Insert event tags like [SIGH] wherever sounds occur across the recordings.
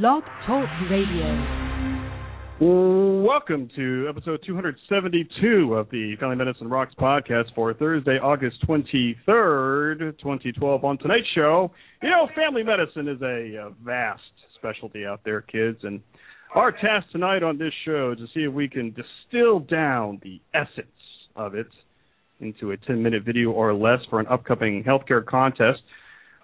Blog Talk Radio. Welcome to episode 272 of the Family Medicine Rocks podcast for Thursday, August 23rd, 2012. On tonight's show, you know, family medicine is a, a vast specialty out there, kids, and our task tonight on this show is to see if we can distill down the essence of it into a 10 minute video or less for an upcoming healthcare contest.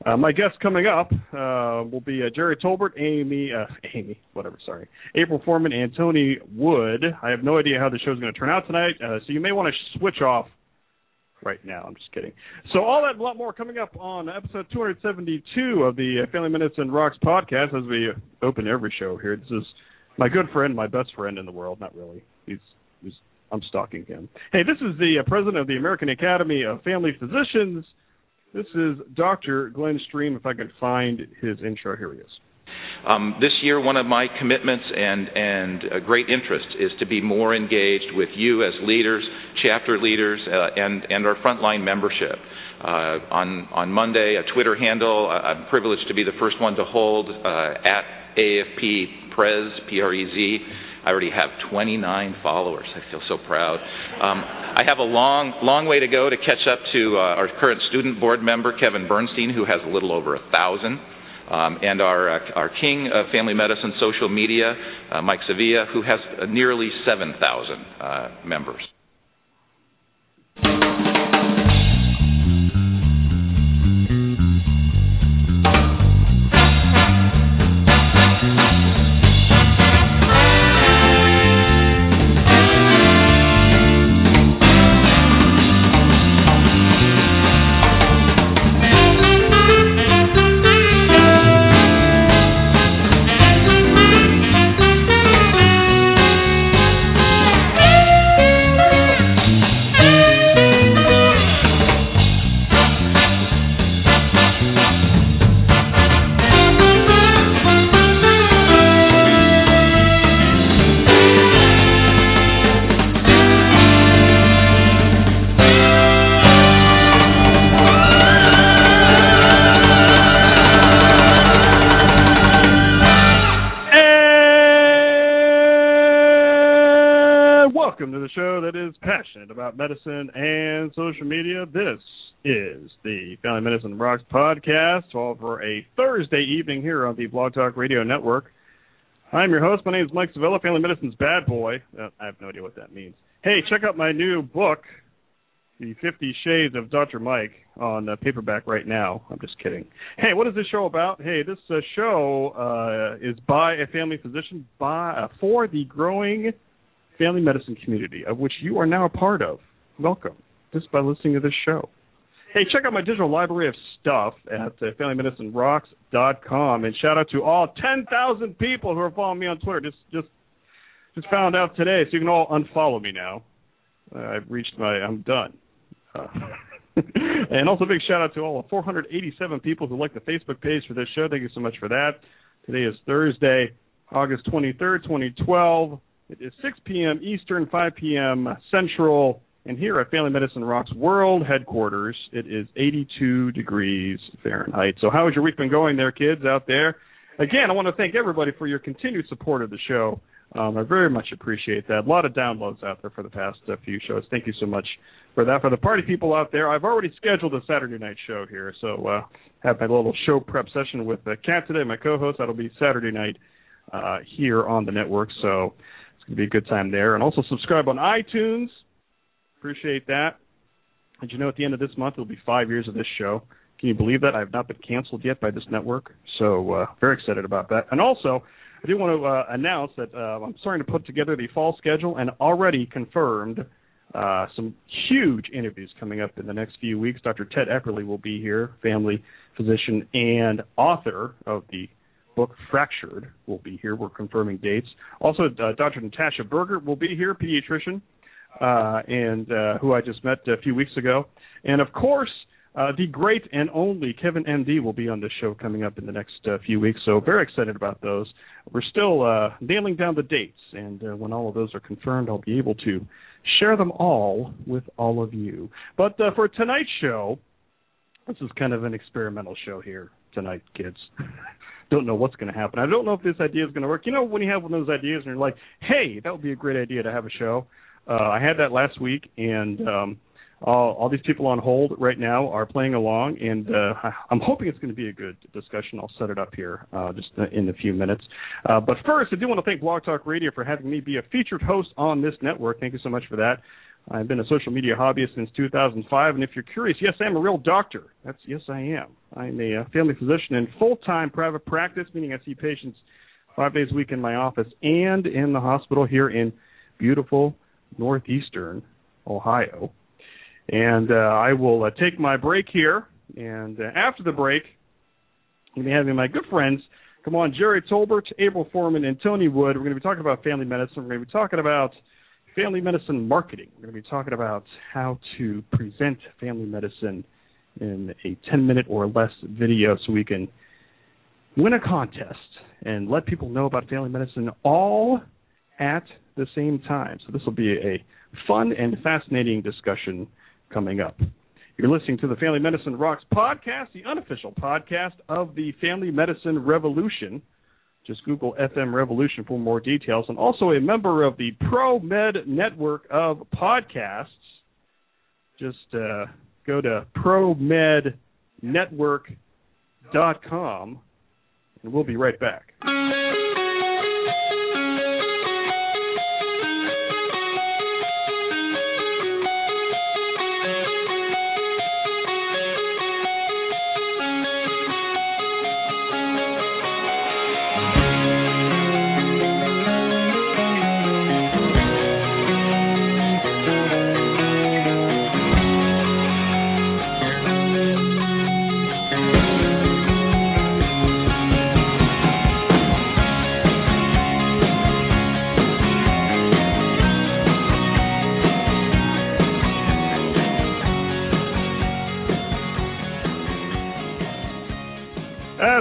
Uh, my guests coming up uh, will be uh, Gerry Tolbert, Amy, uh, [LAUGHS] Amy, whatever, sorry, April Foreman, and Tony Wood. I have no idea how the show is going to turn out tonight, uh, so you may want to switch off right now. I'm just kidding. So all that and a lot more coming up on episode 272 of the uh, Family Medicine Rocks podcast as we open every show here. This is my good friend, my best friend in the world. Not really. He's, he's I'm stalking him. Hey, this is the president of the American Academy of Family Physicians. This is Dr. Glenn Stream. If I could find his intro, here he is. Um, this year, one of my commitments and, and a great interest is to be more engaged with you as leaders, chapter leaders, uh, and, and our frontline membership. Uh, on, on Monday, a Twitter handle, uh, I'm privileged to be the first one to hold uh, at AAFP Prez, P-R-E-Z. I already have 29 followers. I feel so proud. Um, I have a long, long way to go to catch up to uh, our current student board member, Kevin Bernstein, who has a little over a thousand. Um, and our, uh, our king of family medicine social media, uh, Mike Sevilla, who has nearly 7,000 uh, members. About medicine and social media. This is the Family Medicine Rocks podcast, all for a Thursday evening here on the Blog Talk Radio Network. I'm your host. My name is Mike Sevilla, Family Medicine's bad boy. Uh, I have no idea what that means. Hey, check out my new book, The 50 Shades of Dr. Mike, on uh, paperback right now. I'm just kidding. Hey, what is this show about? Hey, this uh, show uh, is by a family physician by uh, for the growing family medicine community, of which you are now a part of. Welcome, just by listening to this show. Hey, check out my digital library of stuff at uh, FamilyMedicineRocks.com, and shout out to all 10,000 people who are following me on Twitter. Just, just, just found out today, so you can all unfollow me now. Uh, I've reached my, I'm done. Uh, [LAUGHS] and also, big shout out to all the 487 people who like the Facebook page for this show. Thank you so much for that. Today is Thursday, August 23rd, 2012. It is 6 p.m. Eastern, 5 p.m. Central, and here at Family Medicine Rocks World headquarters, it is 82 degrees Fahrenheit. So, how has your week been going there, kids out there? Again, I want to thank everybody for your continued support of the show. Um, I very much appreciate that. A lot of downloads out there for the past uh, few shows. Thank you so much for that. For the party people out there, I've already scheduled a Saturday night show here, so uh, have my little show prep session with uh, Kat today, my co-host. That'll be Saturday night uh, here on the network. So to be a good time there. And also subscribe on iTunes. Appreciate that. Did you know at the end of this month it'll be five years of this show? Can you believe that? I have not been canceled yet by this network. So uh, very excited about that. And also, I do want to uh, announce that uh, I'm starting to put together the fall schedule and already confirmed uh, some huge interviews coming up in the next few weeks. Dr. Ted Epperly will be here, family physician and author of the book Fractured will be here. We're confirming dates. Also, uh, Dr. Natasha Burgert will be here, pediatrician, uh, and uh, who I just met a few weeks ago. And of course, uh, the great and only Kevin MD will be on the show coming up in the next uh, few weeks. So very excited about those. We're still uh, nailing down the dates, and when all of those are confirmed, I'll be able to share them all with all of you. But for tonight's show, this is kind of an experimental show here tonight, kids. [LAUGHS] don't know what's going to happen. I don't know if this idea is going to work. You know, when you have one of those ideas and you're like, hey, that would be a great idea to have a show. Uh, I had that last week, and um, all, all these people on hold right now are playing along, and uh, I'm hoping it's going to be a good discussion. I'll set it up here uh, just in a few minutes. Uh, but first, I do want to thank Blog Talk Radio for having me be a featured host on this network. Thank you so much for that. I've been a social media hobbyist since 2005, and if you're curious, yes, I'm a real doctor. That's yes, I am. I'm a uh, family physician in full-time private practice, meaning I see patients five days a week in my office and in the hospital here in beautiful northeastern Ohio. And uh, I will uh, take my break here, and uh, after the break, I'm going to be having my good friends come on, Gerry Tolbert, April Foreman, and Tony Wood. We're going to be talking about family medicine. We're going to be talking about family medicine marketing. We're going to be talking about how to present family medicine in a 10 minute or less video so we can win a contest and let people know about family medicine all at the same time. So this will be a fun and fascinating discussion coming up. You're listening to the Family Medicine Rocks podcast, the unofficial podcast of the Family Medicine Revolution. Just Google FM Revolution for more details. And also a member of the ProMed network of podcasts. Just uh, go to promednetwork.com, and we'll be right back.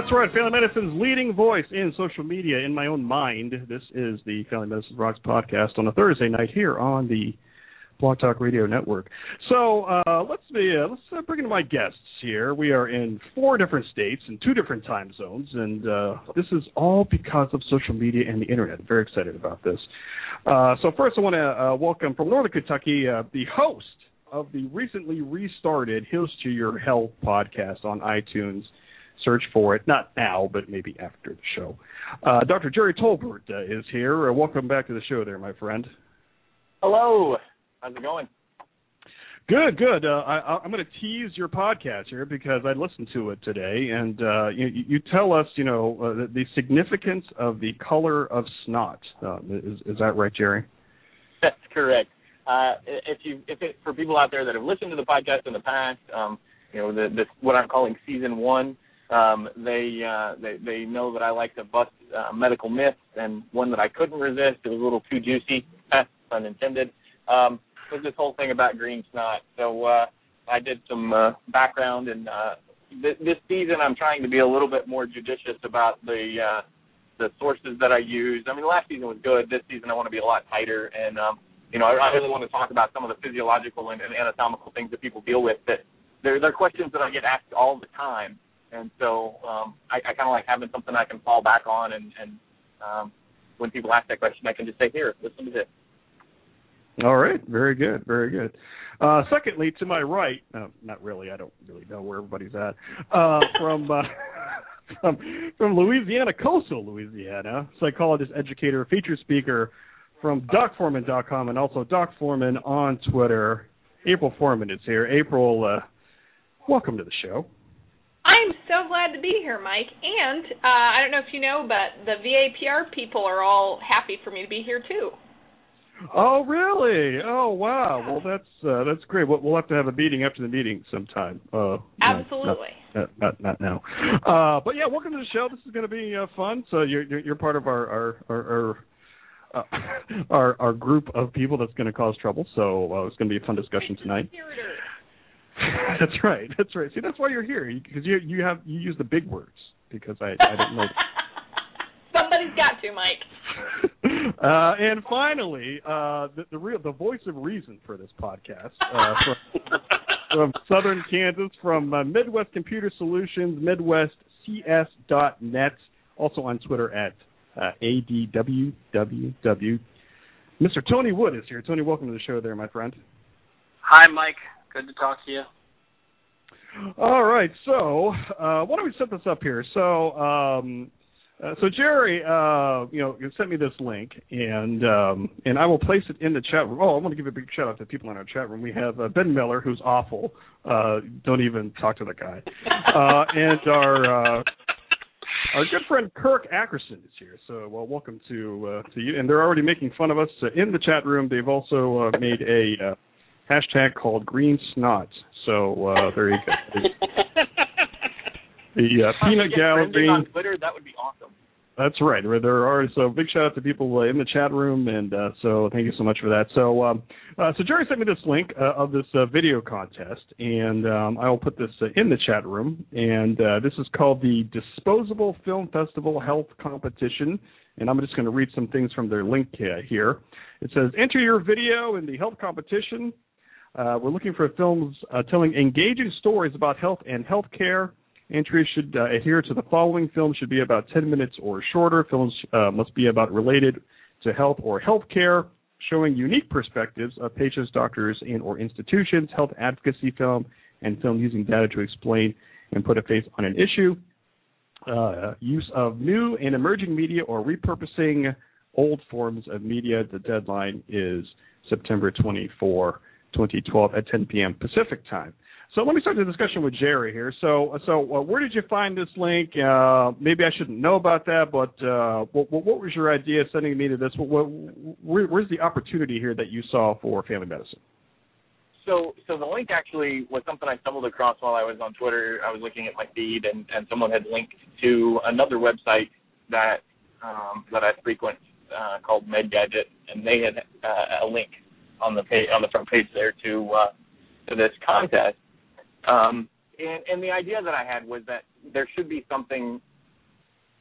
That's right, Family Medicine's leading voice in social media in my own mind. This is the Family Medicine Rocks podcast on a Thursday night here on the Blog Talk Radio Network. So uh, let's be uh, let's uh, bring in my guests here. We are in four different states and two different time zones, and uh, this is all because of social media and the internet. I'm very excited about this. Uh, so first, I want to uh, welcome from Northern Kentucky the host of the recently restarted Here's to Your Health podcast on iTunes search for it. Not now, but maybe after the show. Uh, Dr. Gerry Tolbert uh, is here. Uh, welcome back to the show, there, my friend. Hello. How's it going? Good, good. Uh, I, am going to tease your podcast here because I listened to it today, and uh, you, you, tell us, you know, uh, the, the, significance of the color of snot. is, is that right, Gerry? That's correct. if you, if it, for people out there that have listened to the podcast in the past, um, you know, the, this what I'm calling season one um, they uh, they they know that I like to bust uh, medical myths, and one that I couldn't resist. It was a little too juicy, [LAUGHS] pun intended. Um, was this whole thing about green snot? So uh, I did some uh, background, and uh, th- this season I'm trying to be a little bit more judicious about the uh, the sources that I use. I mean, last season was good. This season I want to be a lot tighter, and um, you know, I, I really want to talk about some of the physiological and, and anatomical things that people deal with. That they're, they're questions that I get asked all the time and so um, I, I kind of like having something I can fall back on, and, and um, when people ask that question, I can just say, "Here, listen to this." All right, very good, very good. Uh, secondly, to my right, uh, not really, I don't really know where everybody's at. Uh, from uh, [LAUGHS] from from Louisiana, coastal Louisiana, psychologist, educator, feature speaker from DocForeman.com, and also Doc Foreman on Twitter. April Foreman is here. April, uh, welcome to the show. I'm so glad to be here, Mike. And uh, I don't know if you know, but the VAPR people are all happy for me to be here too. Oh really? Oh wow. Well, that's uh, that's great. We'll, we'll have to have a meeting after the meeting sometime. Uh, Absolutely. Not, not, not, now. Uh, but yeah, welcome to the show. This is going to be uh, fun. So you're you're part of our our our. our uh, [LAUGHS] our our group of people that's going to cause trouble. So uh, it's going to be a fun discussion tonight. [LAUGHS] that's right. That's right. See, that's why you're here because you you have you use the big words because I I don't know. [LAUGHS] Somebody's got to, Mike. [LAUGHS] uh, and finally, uh, the, the real the voice of reason for this podcast uh, from, from Southern Kansas, from uh, Midwest Computer Solutions, MidwestCS.net. also on Twitter at uh, ADWWW. Mr. Tony Wood is here. Tony, welcome to the show there, my friend. Hi, Mike. Good to talk to you. All right, so uh, why don't we set this up here? So, um, uh, so Gerry, uh, you know, sent me this link, and um, and I will place it in the chat room. Oh, I want to give a big shout out to people in our chat room. We have uh, Ben Miller, who's awful. Uh, don't even talk to the guy. [LAUGHS] Uh, and our uh, our good friend Kirk Ackerson is here. So, well, welcome to uh, to you. And they're already making fun of us uh, in the chat room. They've also uh, made a uh, hashtag called Green Snot. So uh, there you go. [LAUGHS] the uh, peanut gallery on Twitter. That would be awesome. That's right. There are so big shout out to people uh, in the chat room, and uh, so thank you so much for that. So, um, uh, so Gerry sent me this link uh, of this uh, video contest, and um, I will put this uh, in the chat room. And this is called the Disposable Film Festival Health Competition, and I'm just going to read some things from their link here. It says, "Enter your video in the health competition. We're looking for films telling engaging stories about health and healthcare." Entries should uh, adhere to the following. Films should be about 10 minutes or shorter. Films uh, must be about related to health or healthcare, showing unique perspectives of patients, doctors, and or institutions. Health advocacy film and film using data to explain and put a face on an issue. Uh, use of new and emerging media or repurposing old forms of media. The deadline is September 24, 2012 at 10 p.m. Pacific time. So let me start the discussion with Gerry here. So, so uh, where did you find this link? Uh, maybe I shouldn't know about that, but uh, what, what, was your idea sending me to this? What, where, where's the opportunity here that you saw for family medicine? So, so the link actually was something I stumbled across while I was on Twitter. I was looking at my feed, and, and someone had linked to another website that um, that I frequent uh, called MedGadget, and they had uh, a link on the page on the front page there to uh, to this contest um, and, and the idea that I had was that there should be something.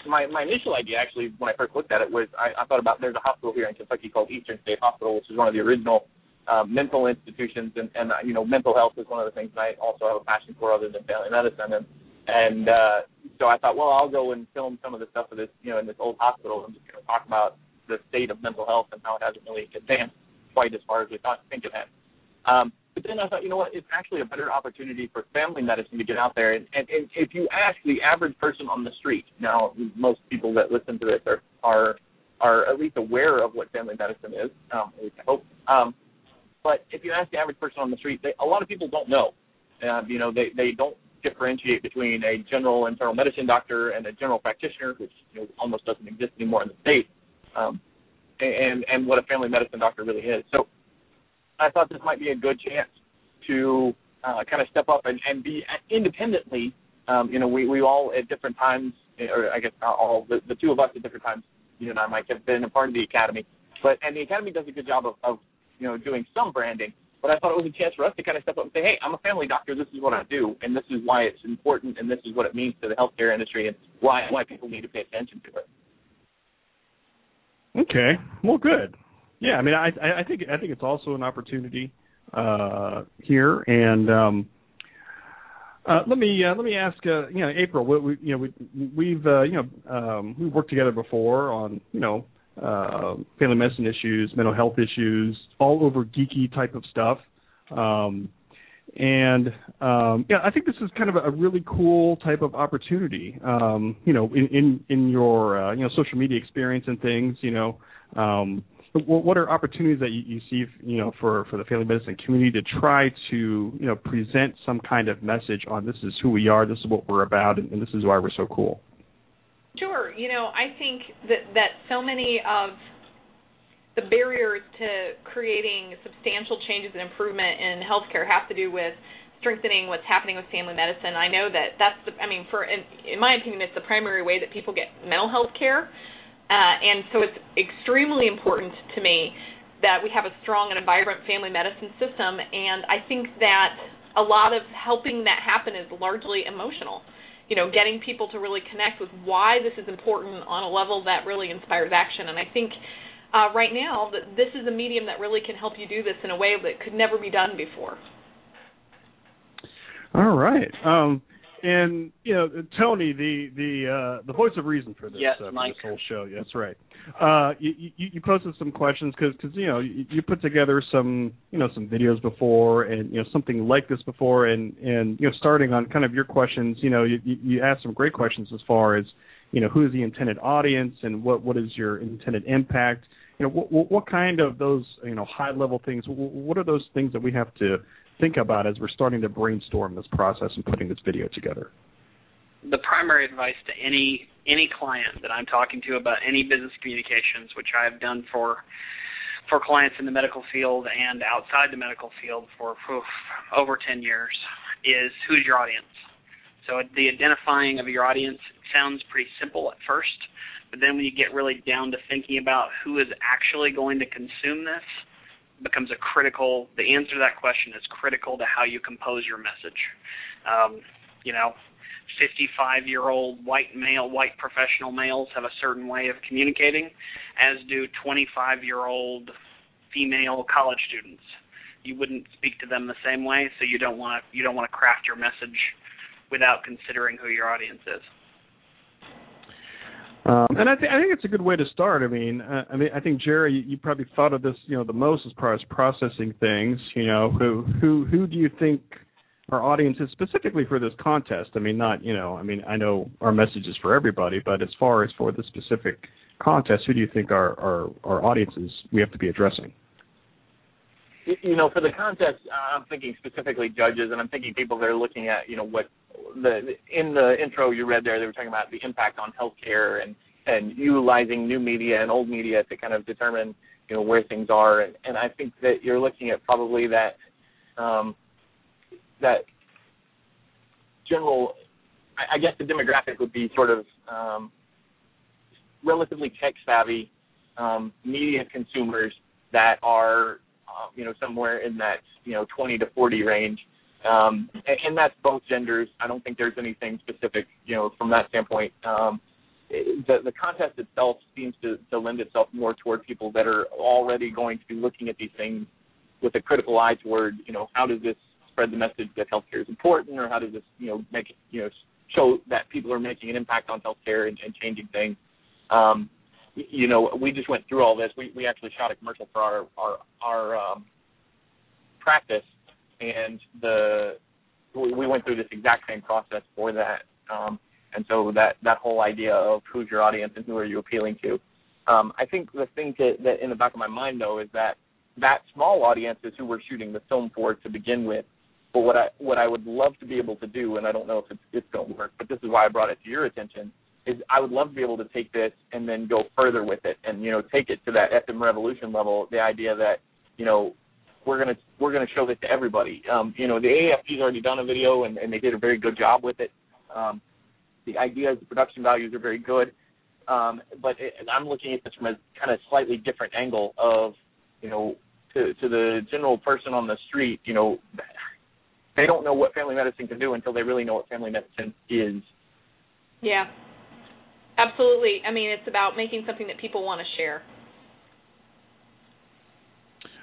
My my initial idea, actually, when I first looked at it, was I, I thought about there's a hospital here in Kentucky called Eastern State Hospital, which is one of the original uh, mental institutions, and, and uh, you know, mental health is one of the things I also have a passion for, other than family medicine, and and uh, so I thought, well, I'll go and film some of the stuff of this, you know, in this old hospital. I'm just going to talk about the state of mental health and how it hasn't really advanced quite as far as we thought think of it had. Um, but then I thought, you know what? It's actually a better opportunity for family medicine to get out there. And, and, and if you ask the average person on the street, now most people that listen to this are are are at least aware of what family medicine is. Um, at least I hope. Um, but if you ask the average person on the street, they, a lot of people don't know. Uh, you know, they they don't differentiate between a general internal medicine doctor and a general practitioner, which you know, almost doesn't exist anymore in the state, um, and and what a family medicine doctor really is. So I thought this might be a good chance to uh, kind of step up and, and be independently. Um, you know, we, we all at different times, or I guess all the, the two of us at different times, you and I, Mike, have been a part of the academy. But and the academy does a good job of, of you know doing some branding. But I thought it was a chance for us to kind of step up and say, hey, I'm a family doctor. This is what I do, and this is why it's important, and this is what it means to the healthcare industry, and why why people need to pay attention to it. Okay, well, good. Yeah, I mean, I I think I think it's also an opportunity uh, here, and um, uh, let me uh, let me ask uh, you know April. We, we you know we we've uh, you know um, we've worked together before on you know uh, family medicine issues, mental health issues, all over geeky type of stuff. Um, and um, yeah, I think this is kind of a really cool type of opportunity. Um, you know, in in, in your uh, you know social media experience and things. You know, um, what are opportunities that you, you see, you know, for, for the family medicine community to try to, you know, present some kind of message on this is who we are, this is what we're about, and, and this is why we're so cool? Sure. You know, I think that that so many of the barriers to creating substantial changes and improvement in healthcare have to do with strengthening what's happening with family medicine. I know that that's the, I mean, for in, in my opinion, it's the primary way that people get mental health care. Uh, and so it's extremely important to me that we have a strong and a vibrant family medicine system. And I think that a lot of helping that happen is largely emotional. You know, getting people to really connect with why this is important on a level that really inspires action. And I think uh, right now that this is a medium that really can help you do this in a way that could never be done before. All right. Um, and you know, Tony, the the uh, the voice of reason for this, yes, uh, for Mike. this whole show. That's right. Uh, you, you you posted some questions because because you know you, you put together some you know some videos before and you know something like this before and and you know starting on kind of your questions. You know you you asked some great questions as far as you know who is the intended audience and what what is your intended impact. You know what what kind of those you know high level things. What are those things that we have to think about as we're starting to brainstorm this process and putting this video together? The primary advice to any any client that I'm talking to about any business communications, which I have done for for clients in the medical field and outside the medical field for oof, over 10 years, is who's your audience. So the identifying of your audience sounds pretty simple at first, but then when you get really down to thinking about who is actually going to consume this, becomes a critical. The answer to that question is critical to how you compose your message. Um, you know, 55 year old white male, white professional males have a certain way of communicating, as do 25 year old female college students. You wouldn't speak to them the same way, so you don't want to you don't want to craft your message without considering who your audience is. Um, and I, th- I think it's a good way to start. I mean, uh, I mean, I think Gerry, you, you probably thought of this, you know, the most as far as processing things. You know, who who who do you think our audience is specifically for this contest? I mean, not you know, I mean, I know our message is for everybody, but as far as for the specific contest, who do you think our our, our audiences we have to be addressing? You know, for the contest, I'm thinking specifically judges, and I'm thinking people that are looking at, you know, what the in the intro you read there, they were talking about the impact on healthcare and and utilizing new media and old media to kind of determine, you know, where things are, and, and I think that you're looking at probably that um, that general. I, I guess the demographic would be sort of um, relatively tech savvy um, media consumers that are you know, somewhere in that, you know, 20 to 40 range. Um, and, and that's both genders. I don't think there's anything specific, you know, from that standpoint. Um, the, the contest itself seems to, to lend itself more toward people that are already going to be looking at these things with a critical eye toward, you know, how does this spread the message that healthcare is important, or how does this, you know, make you know, show that people are making an impact on healthcare and, and changing things. Um, you know, we just went through all this. We we actually shot a commercial for our our our um, practice, and the we went through this exact same process for that. Um, and so that that whole idea of who's your audience and who are you appealing to. Um, I think the thing to, that in the back of my mind though is that that small audience is who we're shooting the film for to begin with. But what I what I would love to be able to do, and I don't know if it's, it's going to work, but this is why I brought it to your attention, is I would love to be able to take this and then go further with it, and you know take it to that FM revolution level. The idea that you know we're gonna we're gonna show this to everybody. Um, you know the AAFP's already done a video and, and they did a very good job with it. Um, the ideas, the production values are very good, um, but it, I'm looking at this from a kind of slightly different angle of you know to to the general person on the street. You know they don't know what family medicine can do until they really know what family medicine is. Yeah. Absolutely. I mean, it's about making something that people want to share.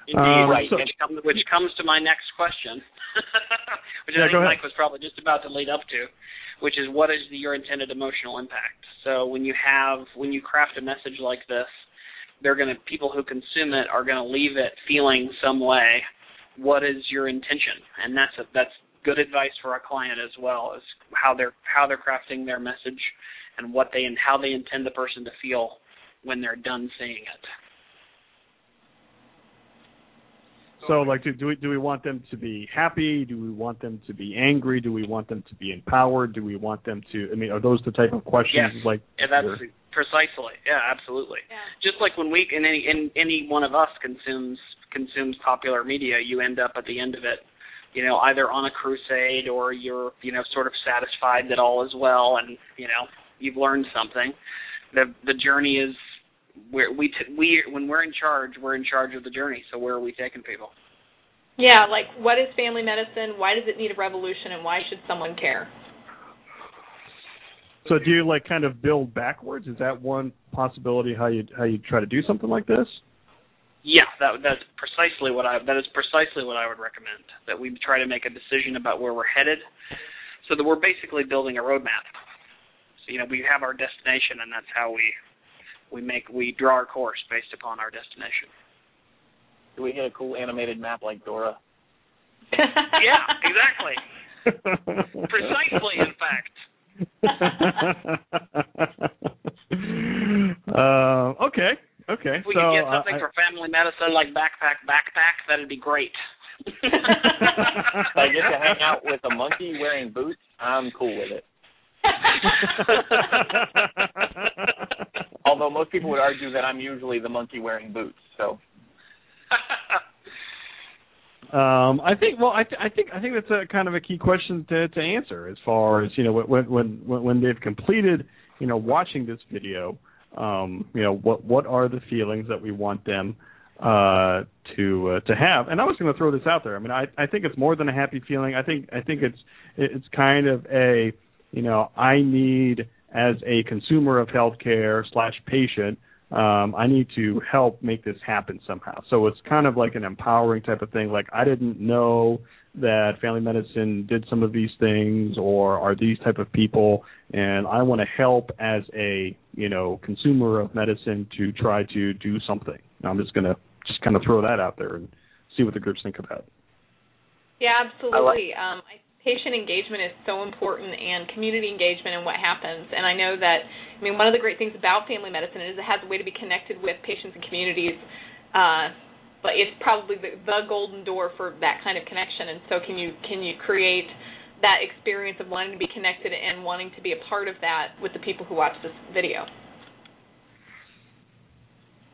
Indeed, Um, right. so- which, comes, which comes to my next question, [LAUGHS] which Yeah, I think. Mike was probably just about to lead up to, which is what is the, your intended emotional impact. So when you have when you craft a message like this, they're going to people who consume it are going to leave it feeling some way. What is your intention? And that's a, that's good advice for our client as well as how they're how they're crafting their message and what they and how they intend the person to feel when they're done seeing it. So, like, do, do we do we want them to be happy? Do we want them to be angry? Do we want them to be empowered? Do we want them to? I mean, are those the type of questions? Yes. Like, Yeah, that's you're- precisely. Yeah, absolutely. Yeah. Just like when we and any in, any one of us consumes consumes popular media, you end up at the end of it, you know, either on a crusade or you're you know sort of satisfied that all is well and you know you've learned something. The the journey is where we t- we when we're in charge, we're in charge of the journey. So where are we taking people? Yeah, like what is family medicine? Why does it need a revolution and why should someone care? So, do you like kind of build backwards? Is that one possibility how you how you try to do something like this? Yeah, that that's precisely what I that is precisely what I would recommend. That we try to make a decision about where we're headed, so that we're basically building a roadmap. So you know we have our destination, and that's how we we make we draw our course based upon our destination. Do we get a cool animated map like Dora? [LAUGHS] yeah, exactly. [LAUGHS] Precisely, in fact. [LAUGHS] uh, okay, okay. If we so, could get something uh, for family medicine like backpack backpack, that'd be great. if I get to hang out with a monkey wearing boots, I'm cool with it. [LAUGHS] Although most people would argue that I'm usually the monkey wearing boots, so. [LAUGHS] Um, I think. Well, I, th- I think. I think that's a kind of a key question to to answer as far as you know when when when when they've completed you know watching this video. Um, you know what what are the feelings that we want them uh, to uh, to have? And I was going to throw this out there. I mean, I I think it's more than a happy feeling. I think I think it's it's kind of a you know I need as a consumer of healthcare slash patient um, I need to help make this happen somehow. So it's kind of like an empowering type of thing. Like I didn't know that family medicine did some of these things or are these type of people, and I want to help as a you know consumer of medicine to try to do something. And I'm just gonna just kind of throw that out there and see what the groups think about. Yeah, absolutely. Um, I patient engagement is so important and community engagement and what happens. And I know that, I mean, one of the great things about family medicine is it has a way to be connected with patients and communities. Uh, but it's probably the, the golden door for that kind of connection. And so, can you can you create that experience of wanting to be connected and wanting to be a part of that with the people who watch this video?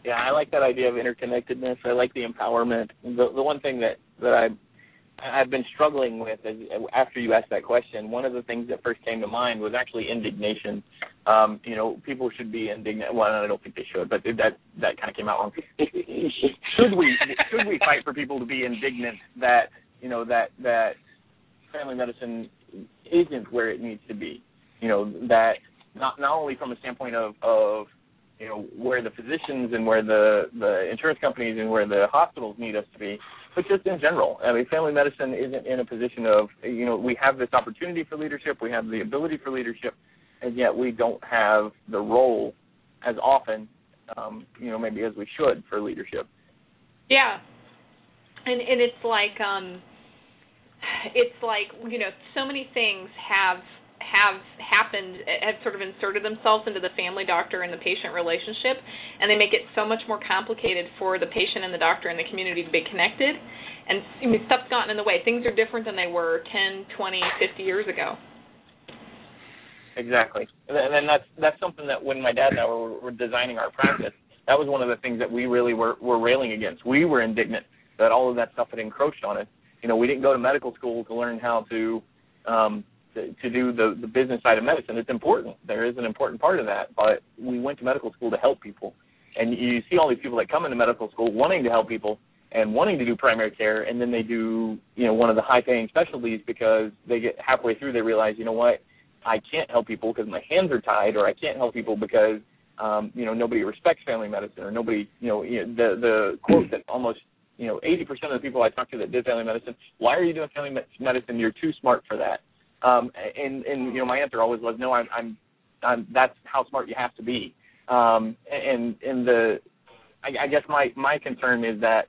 Yeah, I like that idea of interconnectedness. I like the empowerment. The the one thing that that I I've been struggling with as, after you asked that question. One of the things that first came to mind was actually indignation. Um, you know, people should be indignant. Well, I don't think they should, but that that kind of came out wrong. [LAUGHS] should we should we fight for people to be indignant that you know that that family medicine isn't where it needs to be? You know that not not only from a standpoint of of you know where the physicians and where the the insurance companies and where the hospitals need us to be, but just in general. I mean, family medicine isn't in a position of, you know, we have this opportunity for leadership, we have the ability for leadership, and yet we don't have the role as often, um, you know, maybe as we should for leadership. Yeah, and and it's like, um, it's like you know, so many things have have happened have sort of inserted themselves into the family doctor and the patient relationship and they make it so much more complicated for the patient and the doctor and the community to be connected. And I mean, stuff's gotten in the way. Things are different than they were 10 20 50 years ago. Exactly. And then that's that's something that when my dad and I were, were designing our practice that was one of the things that we really were were railing against. We were indignant that all of that stuff had encroached on us. You know we didn't go to medical school to learn how to um to, do the the business side of medicine. It's important. There is an important part of that, but we went to medical school to help people, and you see all these people that come into medical school wanting to help people and wanting to do primary care, and then they do you know one of the high paying specialties because they get halfway through they realize you know what I can't help people because my hands are tied, or I can't help people because um, you know nobody respects family medicine, or nobody you know, you know the the quote that almost you know 80% of the people I talk to that did family medicine, why are you doing family medicine? You're too smart for that um, and and you know my answer always was no. I'm I'm, I'm that's how smart you have to be. Um, and and the I, I guess my my concern is that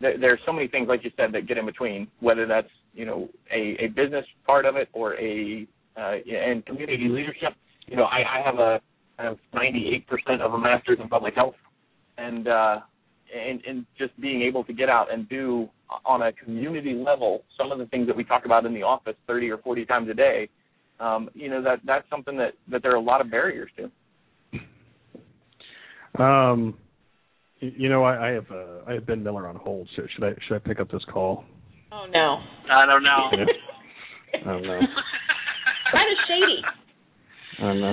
there, there are so many things like you said that get in between. Whether that's you know a a business part of it or a uh, and community leadership. You know I, I have a I have 98% of a master's in public health, and uh, and, and just being able to get out and do on a community level some of the things that we talk about in the office 30 or 40 times a day, um, you know that that's something that that there are a lot of barriers to. Um, you know, I, I have uh, I have Ben Miller on hold. Should, should I should I pick up this call? Oh no, I don't know. I don't know. [LAUGHS] kind of shady. I don't know.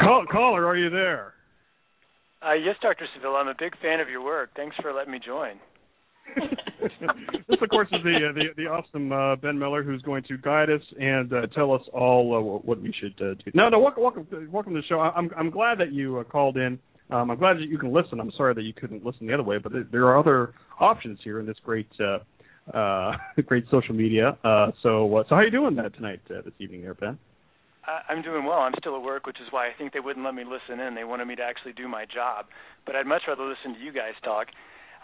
Call, caller, are you there? Uh, yes, Dr. Seville. I'm a big fan of your work. Thanks for letting me join. [LAUGHS] this, of course, is the uh, the, the awesome uh, Ben Miller, who's going to guide us and uh, tell us all uh, what we should uh, do. No, no, welcome, welcome, welcome to the show. I'm I'm glad that you uh, called in. Um, I'm glad that you can listen. I'm sorry that you couldn't listen the other way, but there are other options here in this great uh, uh, [LAUGHS] great social media. Uh, so, uh, so how are you doing that tonight, uh, this evening, there, Ben? I'm doing well. I'm still at work, which is why I think they wouldn't let me listen in. They wanted me to actually do my job, but I'd much rather listen to you guys talk.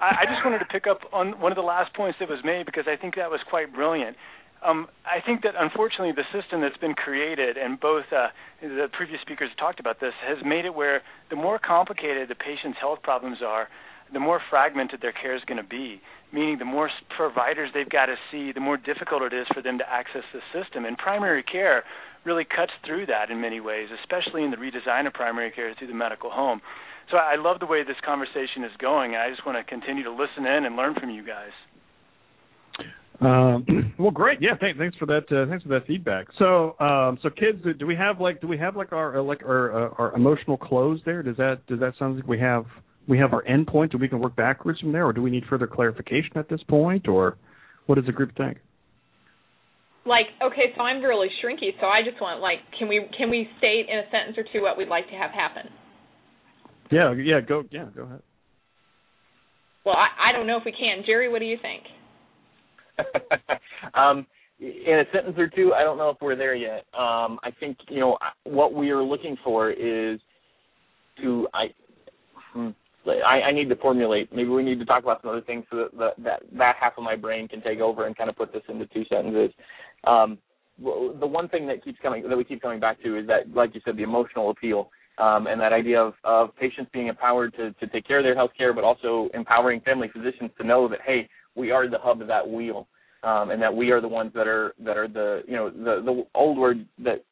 I, I just wanted to pick up on one of the last points that was made because I think that was quite brilliant. Um, I think that unfortunately the system that's been created, and both uh, the previous speakers talked about this, has made it where the more complicated the patient's health problems are, the more fragmented their care is going to be. Meaning, the more providers they've got to see, the more difficult it is for them to access the system. And primary care really cuts through that in many ways, especially in the redesign of primary care through the medical home. So I love the way this conversation is going. I just want to continue to listen in and learn from you guys. Um, [CLEARS THROAT] well, great. Yeah, thanks. Thanks for that. Uh, thanks for that feedback. So, um, so kids, do we have like, do we have like our uh, like our uh, our emotional close there? Does that does that sound like we have we have our endpoint and we can work backwards from there, or do we need further clarification at this point, or what does the group think? Like, okay, so I'm really shrinky, so I just want like, can we can we state in a sentence or two what we'd like to have happen? Yeah, yeah, go, yeah, go ahead. Well, I, I don't know if we can. Gerry, what do you think? [LAUGHS] um, in a sentence or two, I don't know if we're there yet. Um, I think you know what we are looking for is to I. Hmm, I, I need to formulate. Maybe we need to talk about some other things so that, that that that half of my brain can take over and kind of put this into two sentences. Um, the one thing that keeps coming that we keep coming back to is that, like you said, the emotional appeal um, and that idea of, of patients being empowered to, to take care of their health care, but also empowering family physicians to know that hey, we are the hub of that wheel, um, and that we are the ones that are that are the you know the the old word that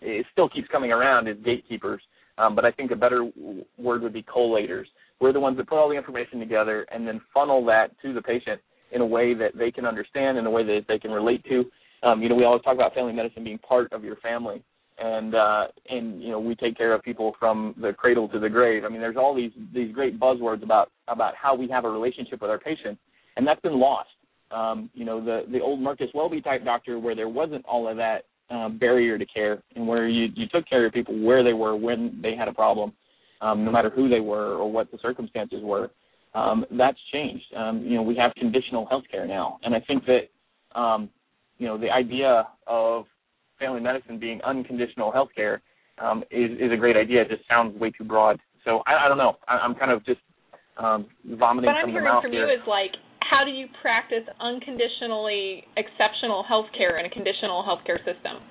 it still keeps coming around is gatekeepers, um, but I think a better word would be collators. We're the ones that put all the information together and then funnel that to the patient in a way that they can understand, in a way that they can relate to. Um, you know, we always talk about family medicine being part of your family, and uh, and you know we take care of people from the cradle to the grave. I mean, there's all these these great buzzwords about about how we have a relationship with our patients, and that's been lost. Um, you know, the the old Marcus Welby type doctor, where there wasn't all of that um, barrier to care, and where you you took care of people where they were when they had a problem, um, no matter who they were or what the circumstances were. Um, that's changed. Um, you know, we have conditional health care now, and I think that um, you know the idea of family medicine being unconditional health care um, is is a great idea. It just sounds way too broad. So I, I don't know. I, I'm kind of just um, vomiting what I'm hearing from here. you is like, how do you practice unconditionally exceptional health care in a conditional healthcare system?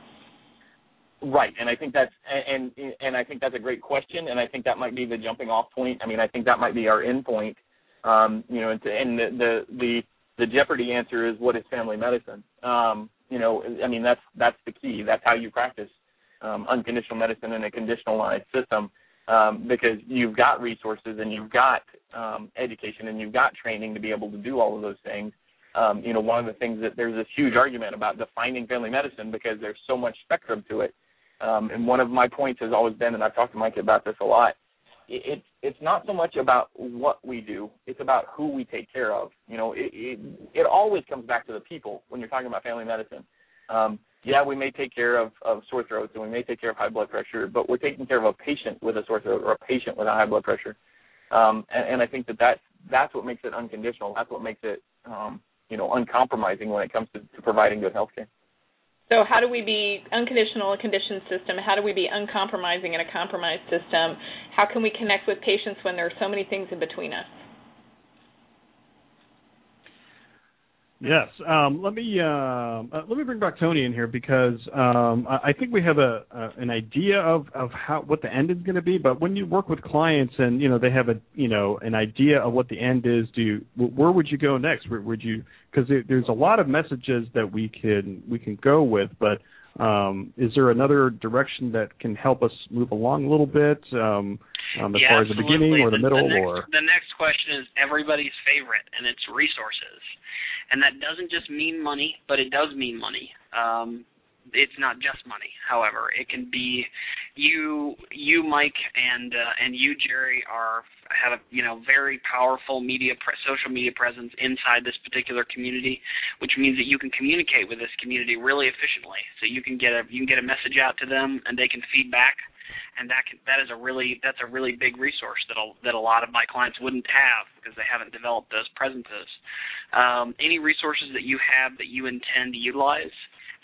Right, and I think that's and and I think that's a great question, and I think that might be the jumping off point. I mean, I think that might be our end point. Um, you know, and, and the, the the the Jeopardy answer is what is family medicine. Um, you know, I mean that's that's the key. That's how you practice um, unconditional medicine in a conditionalized system um, because you've got resources and you've got um, education and you've got training to be able to do all of those things. Um, you know, one of the things that there's this huge argument about defining family medicine because there's so much spectrum to it. Um, and one of my points has always been, and I've talked to Mike about this a lot, it, it it's not so much about what we do; it's about who we take care of. You know, it, it it always comes back to the people when you're talking about family medicine. Um, yeah, we may take care of, of sore throats and we may take care of high blood pressure, but we're taking care of a patient with a sore throat or a patient with a high blood pressure. Um, and, and I think that that's, that's what makes it unconditional. That's what makes it, um, you know, uncompromising when it comes to, to providing good health care. So how do we be unconditional in a conditioned system? How do we be uncompromising in a compromised system? How can we connect with patients when there are so many things in between us? Yes. Um, let me uh, uh, let me bring back Tony in here because um, I think we have a, a an idea of, of how what the end is going to be. But when you work with clients and you know they have a you know an idea of what the end is, do you, where would you go next? Where would you because there's a lot of messages that we can we can go with, but um, is there another direction that can help us move along a little bit um, um, as yeah, far as the beginning or the, the middle the next, or? the next question is everybody's favorite and it's resources. And that doesn't just mean money but it does mean money. Um, it's not just money however it can be you you mike and uh, and you gerry are have a you know very powerful media pre- social media presence inside this particular community which means that you can communicate with this community really efficiently so you can get a you can get a message out to them and they can feed back and that can, that is a really that's a really big resource that a, that a lot of my clients wouldn't have because they haven't developed those presences. Um, any resources that you have that you intend to utilize,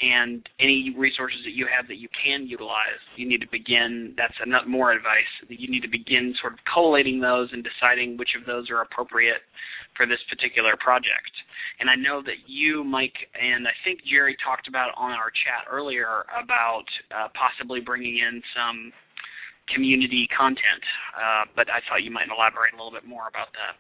and any resources that you have that you can utilize, you need to begin. That's another more advice. That you need to begin sort of collating those and deciding which of those are appropriate for this particular project. And I know that you, Mike, and I think Gerry talked about on our chat earlier about uh, possibly bringing in some community content, uh, but I thought you might elaborate a little bit more about that.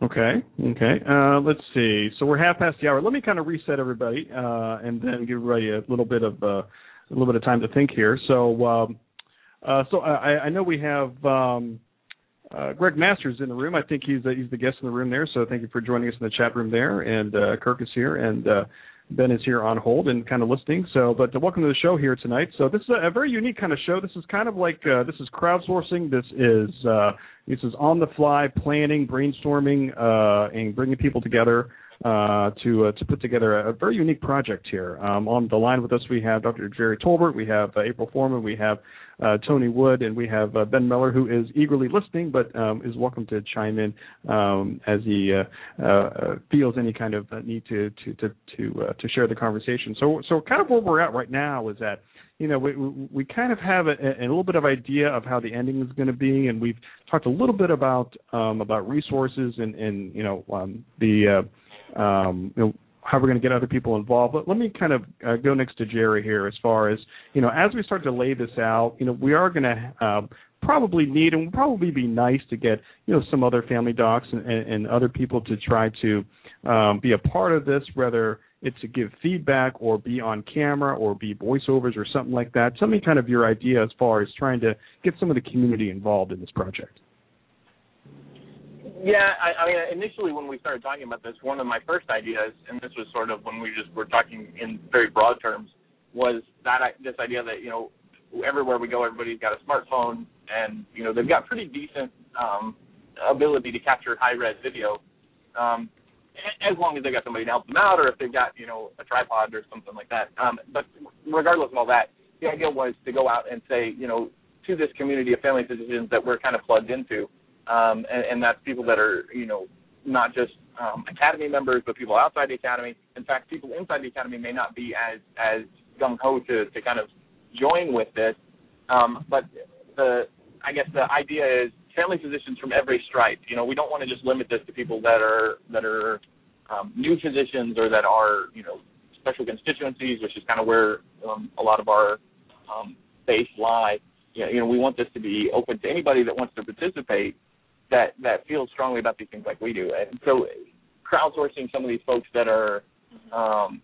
Okay. Okay. Uh, let's see. So we're half past the hour. Let me kind of reset everybody, uh, and then give everybody a little bit of uh, a little bit of time to think here. So, um, uh, so I, I know we have um, uh, Greg Masters in the room. I think he's he's the guest in the room there. So thank you for joining us in the chat room there. And uh, Kirk is here, and Ben is here on hold and kind of listening. So, but welcome to the show here tonight. So this is a, a very unique kind of show. This is kind of like uh, this is crowdsourcing. This is uh, this is on the fly planning, brainstorming, uh, and bringing people together uh, to uh, to put together a, very unique project here. Um, on the line with us, we have Dr. Gerry Tolbert, we have uh, April Foreman, we have uh, Tony Wood, and we have uh, Ben Miller, who is eagerly listening, but um, is welcome to chime in um, as he feels any kind of need to to to to, to share the conversation. So so kind of where we're at right now is that you know, we we kind of have a, a little bit of idea of how the ending is going to be, and we've talked a little bit about um, about resources and and you know um, the uh, um, you know how we're going to get other people involved. But let me kind of uh, go next to Gerry here as far as you know as we start to lay this out. You know, we are going to uh, probably need and probably be nice to get you know some other family docs and, and, and other people to try to um, be a part of this, whether it's to give feedback or be on camera or be voiceovers or something like that. Tell me kind of your idea as far as trying to get some of the community involved in this project. Yeah, I, I mean, initially when we started talking about this, one of my first ideas, and this was sort of when we just were talking in very broad terms, was that this idea that you know everywhere we go, everybody's got a smartphone, and you know they've got pretty decent um, ability to capture high res video. Um, as long as they got somebody to help them out, or if they've got you know a tripod or something like that. Um, but regardless of all that, the idea was to go out and say, you know, to this community of family physicians that we're kind of plugged into, um, and, and that's people that are you know not just um, academy members, but people outside the academy. In fact, people inside the academy may not be as as gung ho to to kind of join with this. Um, but the I guess the idea is family physicians from every stripe. You know, we don't want to just limit this to people that are that are um, new physicians or that are you know special constituencies, which is kind of where um, a lot of our um, base lie. You know, you know, we want this to be open to anybody that wants to participate that that feels strongly about these things like we do. And so, crowdsourcing some of these folks that are um,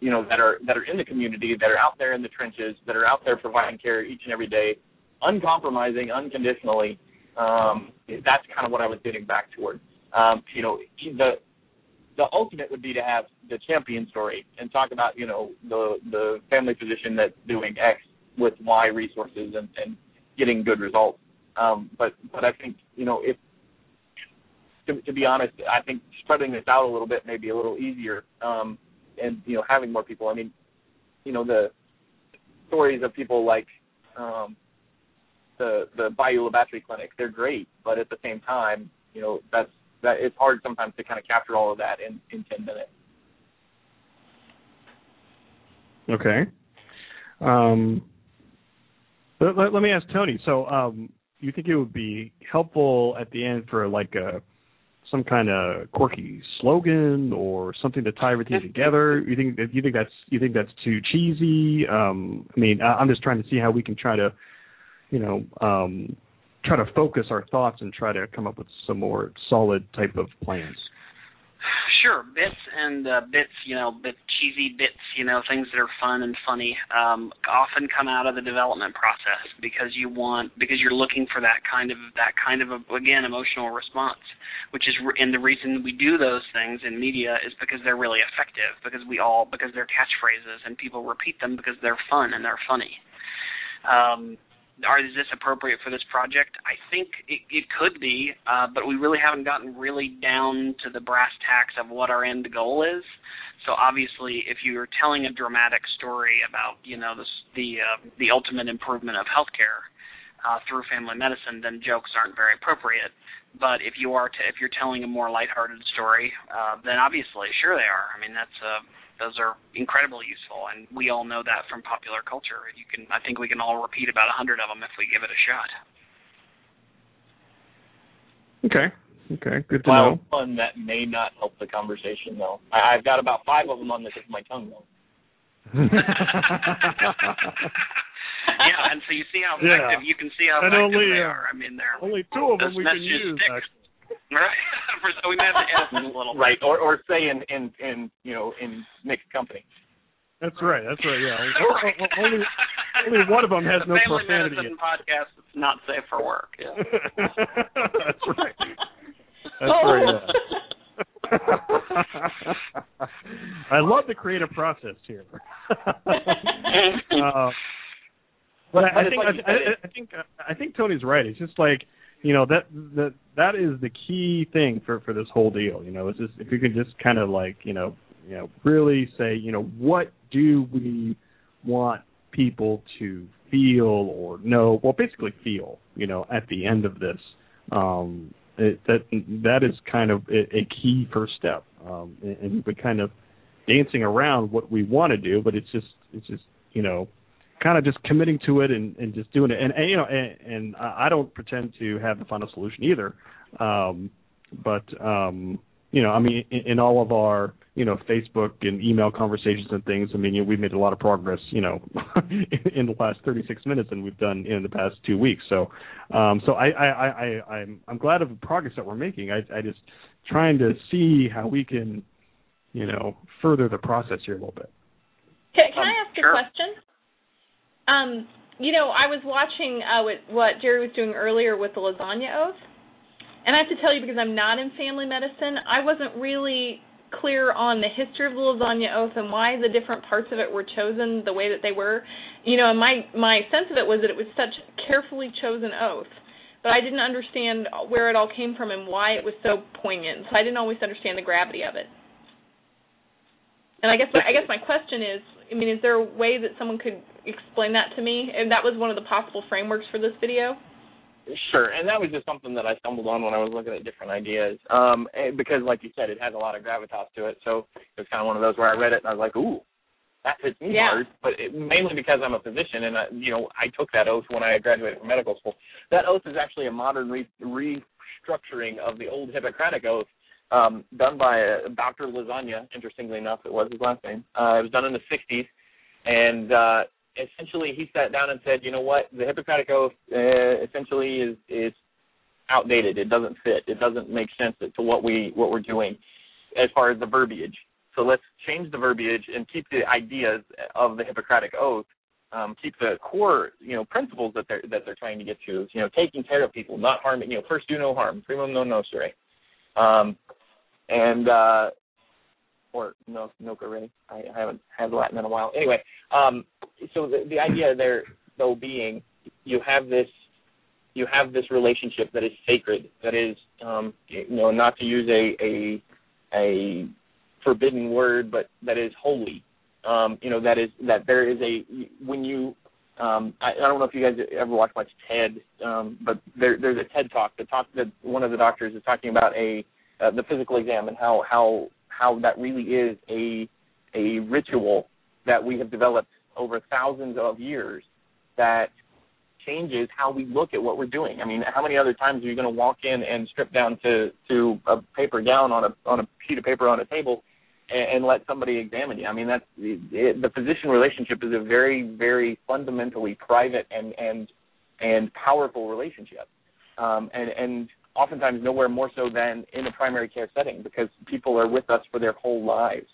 you know that are that are in the community, that are out there in the trenches, that are out there providing care each and every day, uncompromising, unconditionally, um, that's kind of what I was getting back toward. Um, you know, the the ultimate would be to have the champion story and talk about you know the the family physician that's doing X with Y resources and, and getting good results. Um, but but I think you know if to, to be honest, I think spreading this out a little bit may be a little easier. Um, and you know having more people. I mean, you know the stories of people like um, the the Bayou La Batre Clinic. They're great, but at the same time, you know, that's that it's hard sometimes to kind of capture all of that in in ten minutes. Okay. Um, let, let, let me ask Tony. So, um, you think it would be helpful at the end for like a some kind of quirky slogan or something to tie everything together? You think you think that's you think that's too cheesy? Um, I mean, I'm just trying to see how we can try to you know, um, try to focus our thoughts and try to come up with some more solid type of plans. Sure, bits and uh, bits, you know, bit cheesy bits, you know, things that are fun and funny, um, often come out of the development process because you want because you're looking for that kind of that kind of a, again emotional response, which is and the reason we do those things in media is because they're really effective because we all because they're catchphrases and people repeat them because they're fun and they're funny. Um, are is this appropriate for this project? I think it, it could be, uh, but we really haven't gotten really down to the brass tacks of what our end goal is. So obviously, if you're telling a dramatic story about you know the the uh, the ultimate improvement of healthcare uh, through family medicine, then jokes aren't very appropriate. But if you are to, if you're telling a more lighthearted story, uh, then obviously, sure they are. I mean, that's uh, those are incredibly useful, and we all know that from popular culture. You can, I think, we can all repeat about a hundred of them if we give it a shot. Okay. Okay. Good to Well, know. one that may not help the conversation though. I, I've got about five of them on the tip of my tongue though. [LAUGHS] yeah, and so you see how Yeah. effective you can see how effective only, they uh, are. I mean, they're Only two of them we can use. Actually. [LAUGHS] right. [LAUGHS] so we may have to edit a little. Right, or or say in in in you know in mixed company. That's right. That's right. Yeah. [LAUGHS] Right. only only one of them has the no family profanity. medicine podcast that's not safe for work. Yeah. That's right. That's right. Yeah. I love the creative process here. uh, but I, I think like I, I, I think I think Tony's right. It's just like you know that that that is the key thing for for this whole deal. You know, it's just if you could just kind of like you know you know really say you know what do we want people to feel or know? Well, basically feel. You know, at the end of this. Um, it, that that is kind of a, a key first step, um, and, been kind of dancing around what we want to do, but it's just it's just you know kind of just committing to it and, and just doing it. And, and you know, and, and I I don't pretend to have the final solution either, um, but um, you know, I mean, in, in all of our you know Facebook and email conversations and things, I mean, you know, we've made a lot of progress, you know, in, [LAUGHS] in the last 36 minutes than we've done in the past two weeks. So, um, so I, I, I, I I'm I'm glad of the progress that we're making. I, I just trying to see how we can, you know, further the process here a little bit. Can, can Um, I ask sure. a question? Um, you know, I was watching uh, what, what Gerry was doing earlier with the lasagna oath, and I have to tell you because I'm not in family medicine, I wasn't really clear on the history of the lasagna oath and why the different parts of it were chosen the way that they were. You know, and my my sense of it was that it was such carefully chosen oath, but I didn't understand where it all came from and why it was so poignant. So I didn't always understand the gravity of it. And I guess I guess my question is, I mean, is there a way that someone could explain that to me? And that was one of the possible frameworks for this video. Sure, and that was just something that I stumbled on when I was looking at different ideas. Um, eh, because, like you said, it has a lot of gravitas to it. So it was kind of one of those where I read it and I was like, "Ooh, that fits me Yeah. hard." But it, mainly because I'm a physician, and I, you know, I took that oath when I graduated from medical school. That oath is actually a modern re- restructuring of the old Hippocratic oath, um, done by uh, Dr. Lasagna. Interestingly enough, it was his last name. Uh, it was done in the '60s, and uh, essentially he sat down and said, you know what, the Hippocratic Oath uh, essentially is is outdated. It doesn't fit. It doesn't make sense to what we what we're doing as far as the verbiage. So let's change the verbiage and keep the ideas of the Hippocratic Oath. Um, keep the core, you know, principles that they're that they're trying to get to. You know, taking care of people, not harming. You know, first do no harm, primum non nocere, um, and uh, or no nocere. I, I haven't had Latin in a while. Anyway, um, so the, the idea there though being you have this you have this relationship that is sacred that is um you know not to use a a a forbidden word but that is holy um you know that is that there is a when you um I, I don't know if you guys ever watch much ted um but there there's a ted talk the talk that one of the doctors is talking about a uh, the physical exam and how how how that really is a a ritual that we have developed over thousands of years that changes how we look at what we're doing. I mean, how many other times are you going to walk in and strip down to to a paper gown on a on a sheet of paper on a table and, and let somebody examine you? I mean, that's it, the physician relationship is a very very fundamentally private and and and powerful relationship, um, and and oftentimes nowhere more so than in a primary care setting because people are with us for their whole lives.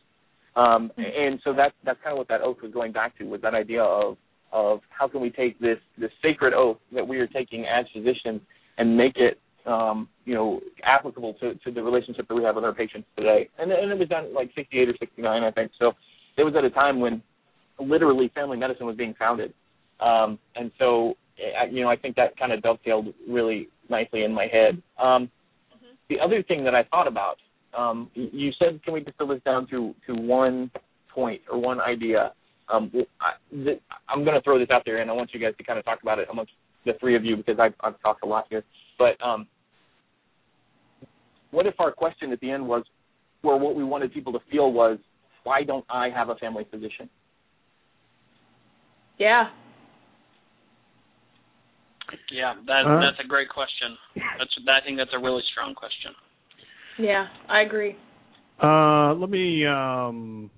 Um, and so that's that's kind of what that oath was going back to was that idea of of how can we take this this sacred oath that we are taking as physicians and make it um, you know applicable to, to the relationship that we have with our patients today. And, and it was done like 68 or 69, I think. So it was at a time when literally family medicine was being founded. Um, and so you know I think that kind of dovetailed really nicely in my head. Um, The other thing that I thought about um, you said, can we distill this down to to one point or one idea? Um, I, th- I'm going to throw this out there, and I want you guys to kind of talk about it amongst the three of you because I've, I've talked a lot here. But um, what if our question at the end was, or what we wanted people to feel was, why don't I have a family physician? Yeah. Yeah, that Uh, that's a great question. That's I think that's a really strong question. Yeah, I agree. Uh, let me um,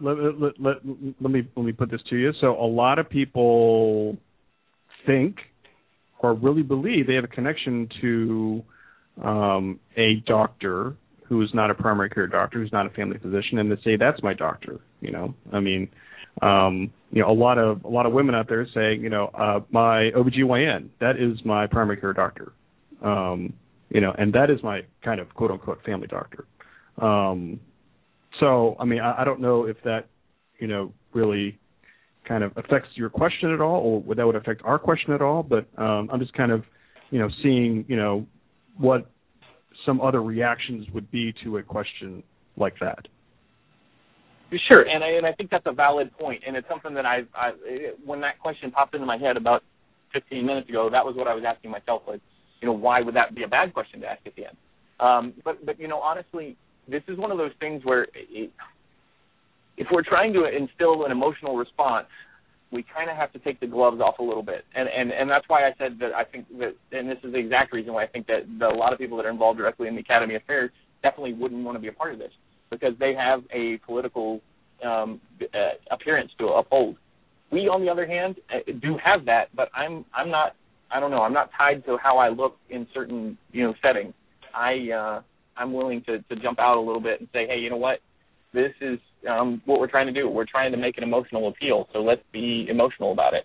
let, let, let, let me let me put this to you. So a lot of people think or really believe they have a connection to um, a doctor who is not a primary care doctor, who's not a family physician, and they say that's my doctor. You know, I mean, um, you know, a lot of a lot of women out there saying, you know, uh, my OBGYN, that is my primary care doctor. Um, you know, and that is my kind of quote unquote family doctor. Um, so, I mean, I, I don't know if that, you know, really kind of affects your question at all, or would that would affect our question at all. But um, I'm just kind of, you know, seeing, you know, what some other reactions would be to a question like that. Sure, and I, and I think that's a valid point, and it's something that I, I when that question popped into my head about 15 minutes ago, that was what I was asking myself was, you know, why would that be a bad question to ask at the end? Um, but but you know, honestly, this is one of those things where it, if we're trying to instill an emotional response, we kind of have to take the gloves off a little bit, and and and that's why I said that I think that, and this is the exact reason why I think that the, a lot of people that are involved directly in the Academy Affairs definitely wouldn't want to be a part of this because they have a political um, uh, appearance to uphold. We, on the other hand, uh, do have that, but I'm I'm not I don't know I'm not tied to how I look in certain you know settings. I uh, I'm willing to to jump out a little bit and say, hey, you know what, this is um, what we're trying to do. We're trying to make an emotional appeal, so let's be emotional about it.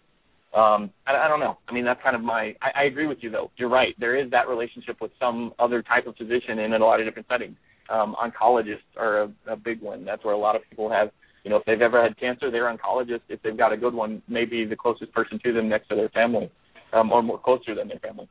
Um, I, I don't know. I mean, that's kind of my. I, I agree with you though. You're right. There is that relationship with some other type of physician in a lot of different settings. Um, oncologists are a, a big one. That's where a lot of people have. You know, if they've ever had cancer, they're oncologists. If they've got a good one, maybe the closest person to them next to their family, um, or more closer than their family.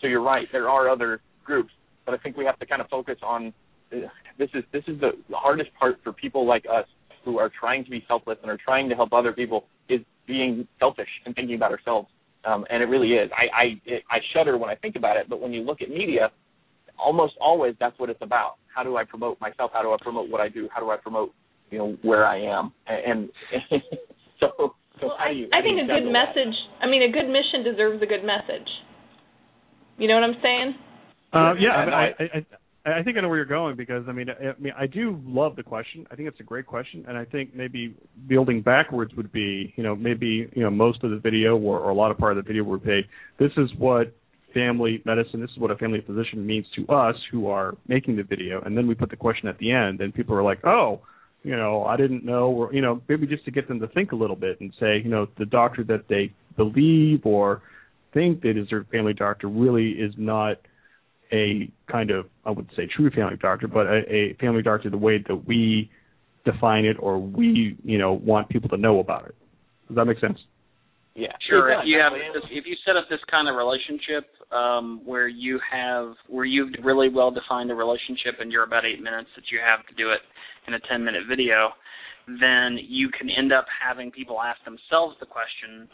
So you're right. There are other groups, but I think we have to kind of focus on. Uh, this is this is the hardest part for people like us who are trying to be selfless and are trying to help other people is being selfish and thinking about ourselves. Um, and it really is. I I, it, I shudder when I think about it. But when you look at media, almost always that's what it's about. How do I promote myself? How do I promote what I do? How do I promote you know where I am? And, and [LAUGHS] so so well, how do you? I, I think you a good juggle that? message. I mean, a good mission deserves a good message. You know what I'm saying? Uh, yeah, I, mean, I, I, I I think I know where you're going because I mean, I, I mean, I do love the question. I think it's a great question, and I think maybe building backwards would be, you know, maybe you know most of the video or, or a lot of part of the video would be, this is what family medicine, this is what a family physician means to us who are making the video, and then we put the question at the end, and people are like, oh, you know, I didn't know, or you know, maybe just to get them to think a little bit and say, you know, the doctor that they believe or think that is their family doctor really is not a kind of I would say true family doctor, but a, a family doctor the way that we define it or we you know want people to know about it. Does that make sense? Yeah, Sure. If you have this, if you set up this kind of relationship um, where you have where you've really well defined a relationship and you're about eight minutes that you have to do it in a ten minute video, then you can end up having people ask themselves the questions.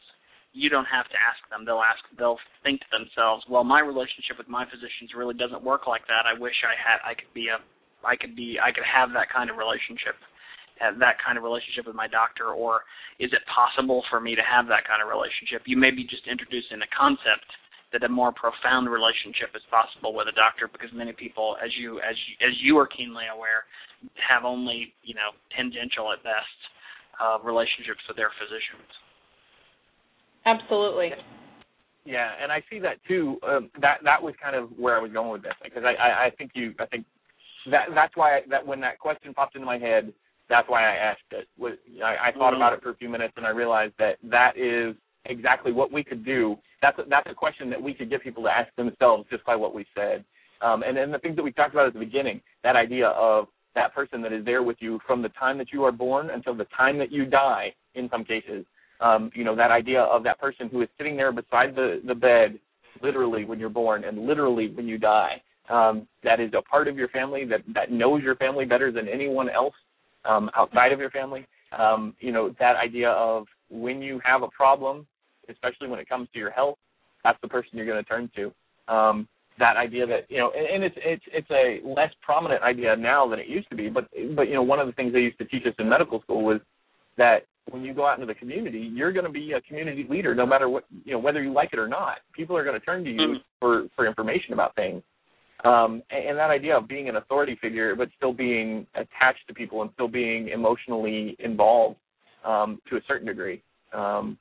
You don't have to ask them. They'll ask. They'll think to themselves, "Well, my relationship with my physicians really doesn't work like that. I wish I had. I could be a. I could be. I could have that kind of relationship." Have that kind of relationship with my doctor, or is it possible for me to have that kind of relationship? You may be just introducing a concept that a more profound relationship is possible with a doctor, because many people, as you as you, as you are keenly aware, have only you know tangential at best uh, relationships with their physicians. Absolutely. Yeah, and I see that too. Um, that that was kind of where I was going with this because I, I I think you I think that that's why I, that when that question popped into my head, that's why I asked it. I, I thought about it for a few minutes and I realized that that is exactly what we could do. That's a, that's a question that we could get people to ask themselves just by what we said. Um, and then the things that we talked about at the beginning, that idea of that person that is there with you from the time that you are born until the time that you die, in some cases. Um, you know, that idea of that person who is sitting there beside the, the bed, literally when you're born and literally when you die. um, that is a part of your family that that knows your family better than anyone else um, outside of your family. Um, you know that idea of when you have a problem, especially when it comes to your health, that's the person you're going to turn to. Um, that idea that you know, and, and it's it's it's a less prominent idea now than it used to be. But but you know, one of the things they used to teach us in medical school was that when you go out into the community, you're going to be a community leader, no matter what you know, whether you like it or not. People are going to turn to you mm-hmm. for for information about things. Um, and, and that idea of being an authority figure, but still being attached to people and still being emotionally involved um, to a certain degree. Um,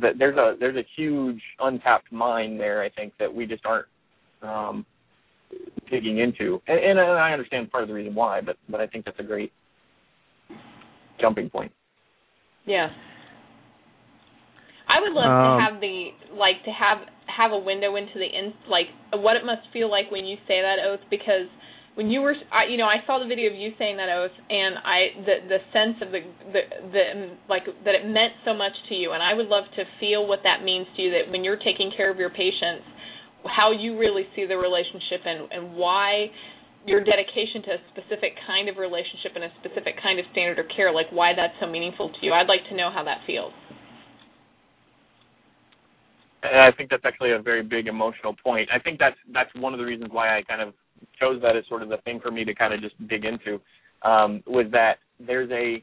that there's a there's a huge untapped mine there. I think that we just aren't um, digging into, and, and, and I understand part of the reason why, but but I think that's a great jumping point. Yeah. I would love um, to have the like to have have a window into the in like what it must feel like when you say that oath because when you were I, you know I saw the video of you saying that oath and I the the sense of the the the like that it meant so much to you and I would love to feel what that means to you that when you're taking care of your patients how you really see the relationship and and why your dedication to a specific kind of relationship and a specific kind of standard of care like why that's so meaningful to you. I'd like to know how that feels and I think that's actually a very big emotional point. I think that's that's one of the reasons why I kind of chose that as sort of the thing for me to kind of just dig into um, was that there's a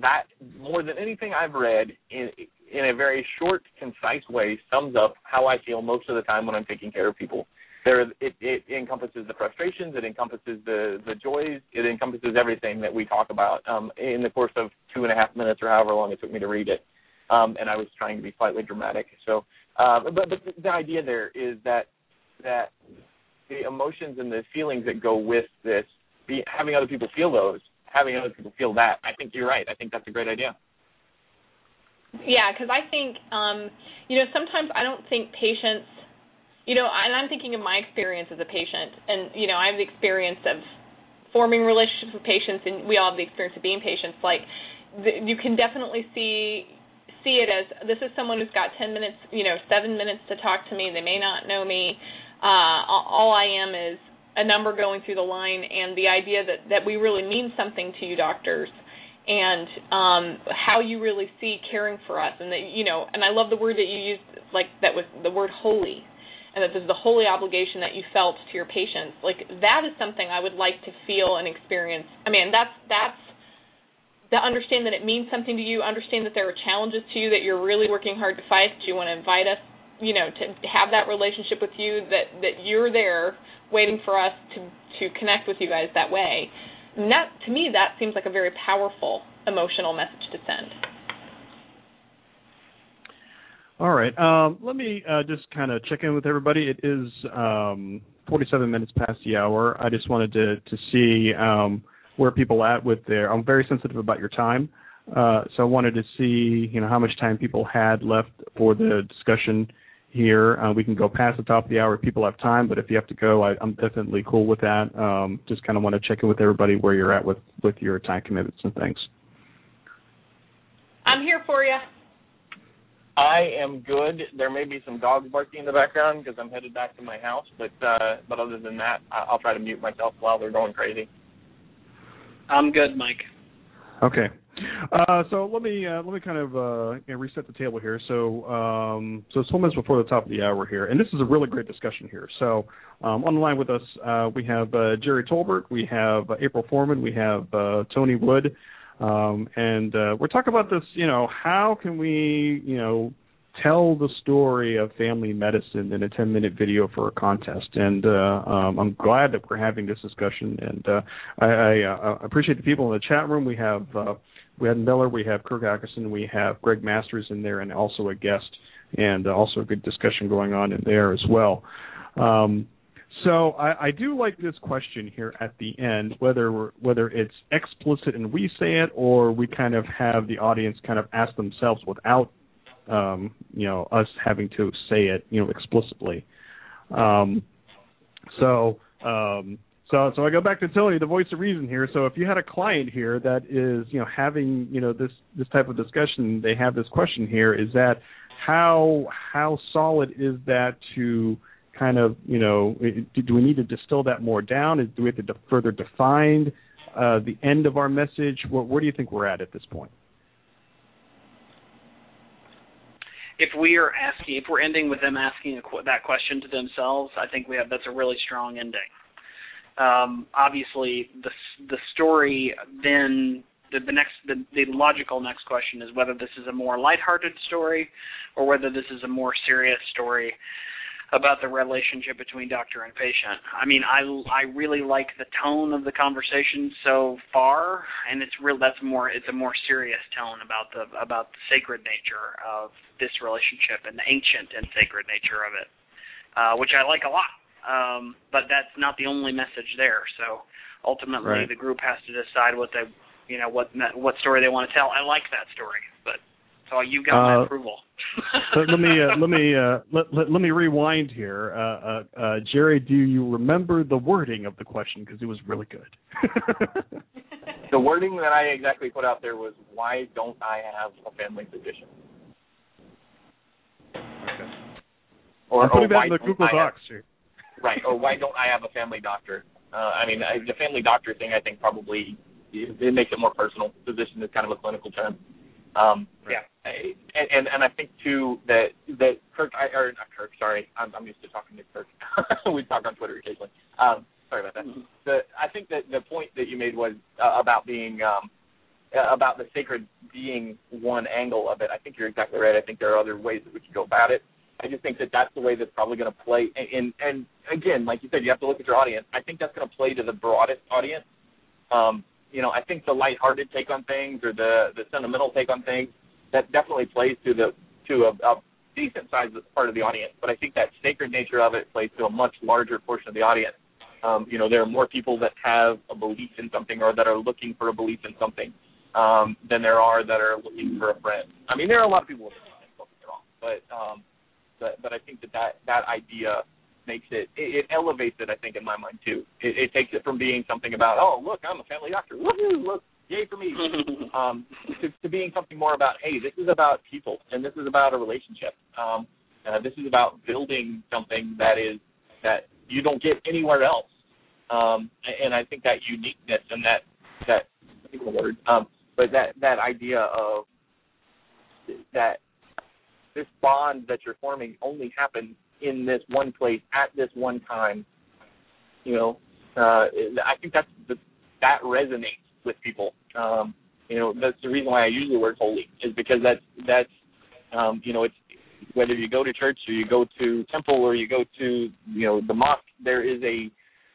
that more than anything I've read in in a very short, concise way sums up how I feel most of the time when I'm taking care of people. There, it, it encompasses the frustrations, it encompasses the the joys, it encompasses everything that we talk about um, in the course of two and a half minutes or however long it took me to read it. Um, and I was trying to be slightly dramatic. So, uh, but but the idea there is that that the emotions and the feelings that go with this, be, having other people feel those, having other people feel that. I think you're right. I think that's a great idea. Yeah, because I think, um, you know, sometimes I don't think patients, you know, and I'm thinking of my experience as a patient, and you know, I have the experience of forming relationships with patients, and we all have the experience of being patients. Like, the, you can definitely see see it as this is someone who's got 10 minutes, you know, 7 minutes to talk to me. They may not know me. Uh, all I am is a number going through the line, and the idea that that we really mean something to you, doctors, and um, how you really see caring for us, and that you know, and I love the word that you used, like that was the word holy, and that there's the holy obligation that you felt to your patients. Like that is something I would like to feel and experience. I mean, that's that's that understand that it means something to you, understand that there are challenges to you that you're really working hard to fight, that you want to invite us you know to have that relationship with you that that you're there waiting for us to to connect with you guys that way. And that to me that seems like a very powerful emotional message to send. All right um, let me uh, just kind of check in with everybody. It is um, 47 minutes past the hour. I just wanted to to see um, where people at with their i'm very sensitive about your time uh, so I wanted to see, you know, how much time people had left for the discussion here. Uh, we can go past the top of the hour if people have time, but if you have to go, I, am definitely cool with that. Um, just kind of want to check in with everybody where you're at with with your time commitments and things. I'm here for you. I am good. There may be some dogs barking in the background because I'm headed back to my house, but uh, but other than that, I'll try to mute myself while they're going crazy. I'm good, Mike. Okay. Uh, so let me uh, let me kind of uh, you know, reset the table here. So um, so it's four minutes before the top of the hour here, and this is a really great discussion here. So um, on the line with us, uh, we have uh, Gerry Tolbert, we have uh, April Foreman, we have Tony Wood, um, and we're talking about this. You know, how can we you know tell the story of family medicine in a 10 minute video for a contest. And uh, um, I'm glad that we're having this discussion. And uh, I, I uh, appreciate the people in the chat room. We have uh, we have Miller, we have Kirk Ackerson, we have Greg Masters in there, and also a guest, and uh, also a good discussion going on in there as well. Um, so I, I, do like this question here at the end, whether whether it's explicit and we say it, or we kind of have the audience kind of ask themselves without, um, you know, us having to say it, you know, explicitly. Um, so um, so, so I go back to Tony, the voice of reason here. So, if you had a client here that is, you know, having, you know, this this type of discussion, they have this question here: is that how how solid is that to kind of you know do, we need to distill that more down? Do we have to further define uh, the end of our message? Where, where do you think we're at at this point? If we are asking, if we're ending with them asking a, that question to themselves, I think we have that's a really strong ending. Um, obviously, the the story then the, the next the, the logical next question is whether this is a more lighthearted story or whether this is a more serious story about the relationship between doctor and patient. I mean, I I really like the tone of the conversation so far, and it's real. That's more. It's a more serious tone about the about the sacred nature of this relationship and the ancient and sacred nature of it, uh, which I like a lot. Um, but that's not the only message there. So ultimately, right. the group has to decide what they, you know, what what story they want to tell. I like that story, but so you got my uh, approval. let, let me uh, let me [LAUGHS] uh, let, let, let me rewind here. Uh, uh, uh, Gerry, do you remember the wording of the question because it was really good. [LAUGHS] the wording that I exactly put out there was, "Why don't I have a family physician?" Okay. Or, I'm putting or that why in the don't Google I have- Docs. here. right. Or why don't I have a family doctor? Uh, I mean, I, the family doctor thing, I think probably it, it makes it more personal. Physician is kind of a clinical term. Um, Yeah. I- and, and I think too that that Kirk I, or not Kirk, sorry, I'm I'm used to talking to Kirk. [LAUGHS] we talk on Twitter occasionally. Um, sorry about that. Mhm. The I think that the point that you made was uh, about being um, uh, about the sacred being one angle of it. I think you're exactly right. I think there are other ways that we could go about it. I just think that that's the way that's probably going to play. And, and and again, like you said, you have to look at your audience. I think that's going to play to the broadest audience. Um, you know, I think the lighthearted take on things or the the sentimental take on things that definitely plays to the to a, a decent sized part of the audience. But I think that sacred nature of it plays to a much larger portion of the audience. Um, you know, there are more people that have a belief in something or that are looking for a belief in something um, than there are that are looking for a friend. I mean, there are a lot of people wrong, but um, but but I think that that, that idea makes it, it it elevates it. I think in my mind too. It, it takes it from being something about oh look I'm a family doctor woohoo look yay for me [LAUGHS] um, to, to being something more about hey this is about people and this is about a relationship. Um, uh, this is about building something that is that you don't get anywhere else. Um, and I think that uniqueness and that that I think the word um, but that that idea of that this bond that you're forming only happens in this one place at this one time. You know, uh, I think that's the, that resonates with people. Um, you know, that's the reason why I use the word holy is because that's that's um, you know it's whether you go to church or you go to temple or you go to you know the mosque, there is a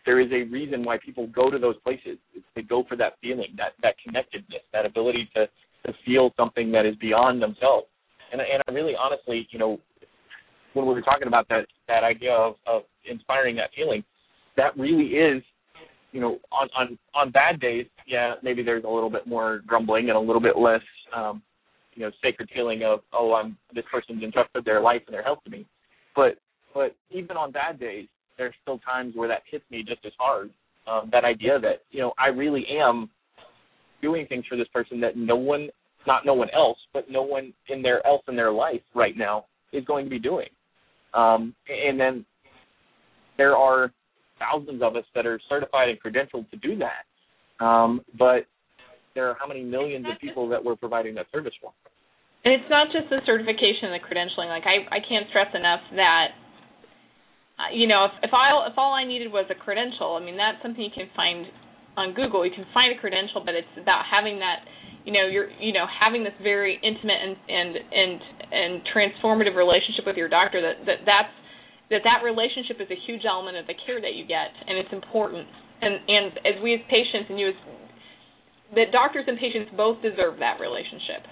there is a reason why people go to those places. They go for that feeling, that that connectedness, that ability to to feel something that is beyond themselves. And and I really honestly, you know, when we were talking about that that idea of of inspiring that feeling, that really is, you know, on on on bad days, yeah, maybe there's a little bit more grumbling and a little bit less, um, you know, sacred feeling of oh, I'm this person's entrusted their life and their health to me. But but even on bad days, there's still times where that hits me just as hard. Um, that idea that you know I really am doing things for this person that no one, not no one else, but no one in their else in their life right now is going to be doing. Um, and then there are thousands of us that are certified and credentialed to do that. Um, but there are how many millions of people that we're providing that service for? And it's not just the certification and the credentialing. Like I, I can't stress enough that, you know, if if I if all I needed was a credential, I mean that's something you can find on Google. You can find a credential, but it's about having that, you know, you're you know having this very intimate and and and and transformative relationship with your doctor. That that that's that that relationship is a huge element of the care that you get, and it's important. And and as we as patients and you as that doctors and patients both deserve that relationship.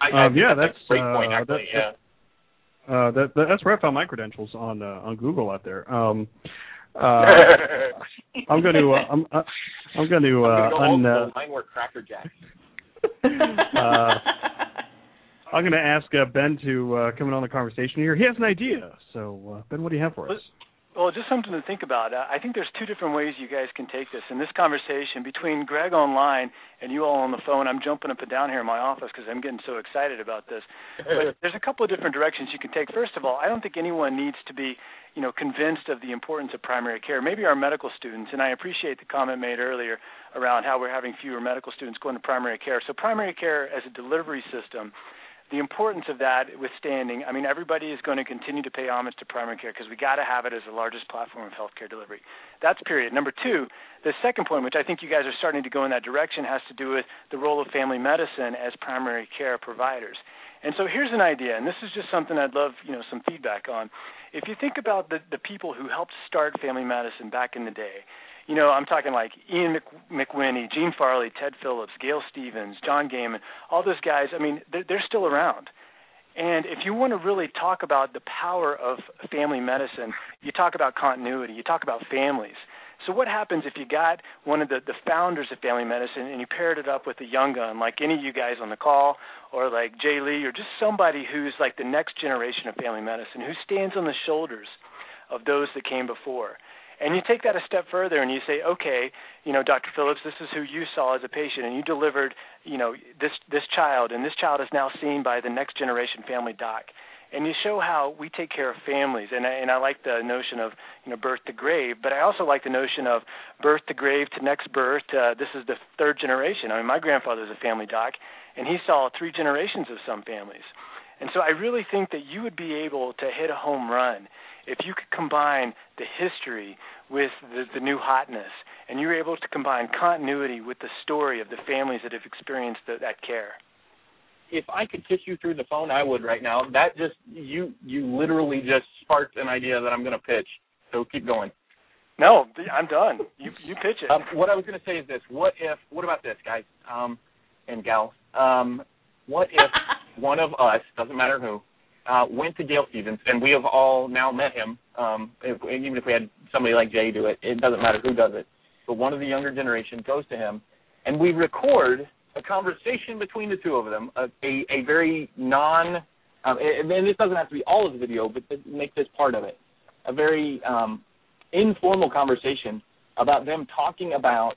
I, I Um, yeah, that's, that's, a great point. uh, Actually, that- yeah. Uh, that, that that's where I found my credentials on uh, on Google out there. Um, I'm going to uh, I'm uh, I'm going to uh, I'm gonna go un, uh, school. Mine were Cracker Jacks. uh, I'm going to ask uh, Ben to uh, come in on the conversation here. He has an idea. So uh, Ben, what do you have for us? Well, just something to think about. Uh, I think there's two different ways you guys can take this. In this conversation between Greg online and you all on the phone, I'm jumping up and down here in my office because I'm getting so excited about this. But [LAUGHS] there's a couple of different directions you can take. First of all, I don't think anyone needs to be, you know, convinced of the importance of primary care. Maybe our medical students, and I appreciate the comment made earlier around how we're having fewer medical students going to primary care. So primary care as a delivery system the importance of that withstanding, I mean, everybody is going to continue to pay homage to primary care because we got to have it as the largest platform of healthcare delivery. That's period. Number two, the second point, which I think you guys are starting to go in that direction, has to do with the role of family medicine as primary care providers. And so here's an idea, and this is just something I'd love, you know, some feedback on. If you think about the the people who helped start family medicine back in the day, you know, I'm talking like Ian McWhinney, Gene Farley, Ted Phillips, Gayle Stephens, John Geyman, all those guys. I mean, they're, they're still around. And if you want to really talk about the power of family medicine, you talk about continuity, you talk about families. So what happens if you got one of the, the founders of family medicine and you paired it up with a young gun, like any of you guys on the call, or like Jay Lee, or just somebody who's like the next generation of family medicine, who stands on the shoulders of those that came before. And you take that a step further and you say, okay, you know, Dr. Phillips, this is who you saw as a patient, and you delivered, you know, this this child, and this child is now seen by the next generation family doc. And you show how we take care of families, and I, and I like the notion of you know birth to grave, but I also like the notion of birth to grave to next birth. Uh, this is the third generation. I mean, my grandfather was a family doc, and he saw three generations of some families. And so I really think that you would be able to hit a home run if you could combine the history with the, the new hotness, and you're able to combine continuity with the story of the families that have experienced the, that care. If I could kiss you through the phone, I would right now. That just you you literally just sparked an idea that I'm going to pitch. So keep going. No, I'm done. You you pitch it. Um, what I was going to say is this: What if? What about this, guys um, and gals? Um, what if [LAUGHS] one of us, doesn't matter who, uh, went to Gayle Stephens, and we have all now met him. Um, if, even if we had somebody like Jay do it, it doesn't matter who does it. But one of the younger generation goes to him, and we record a conversation between the two of them, a, a, a very non, um, and this doesn't have to be all of the video, but make this part of it, a very um, informal conversation about them talking about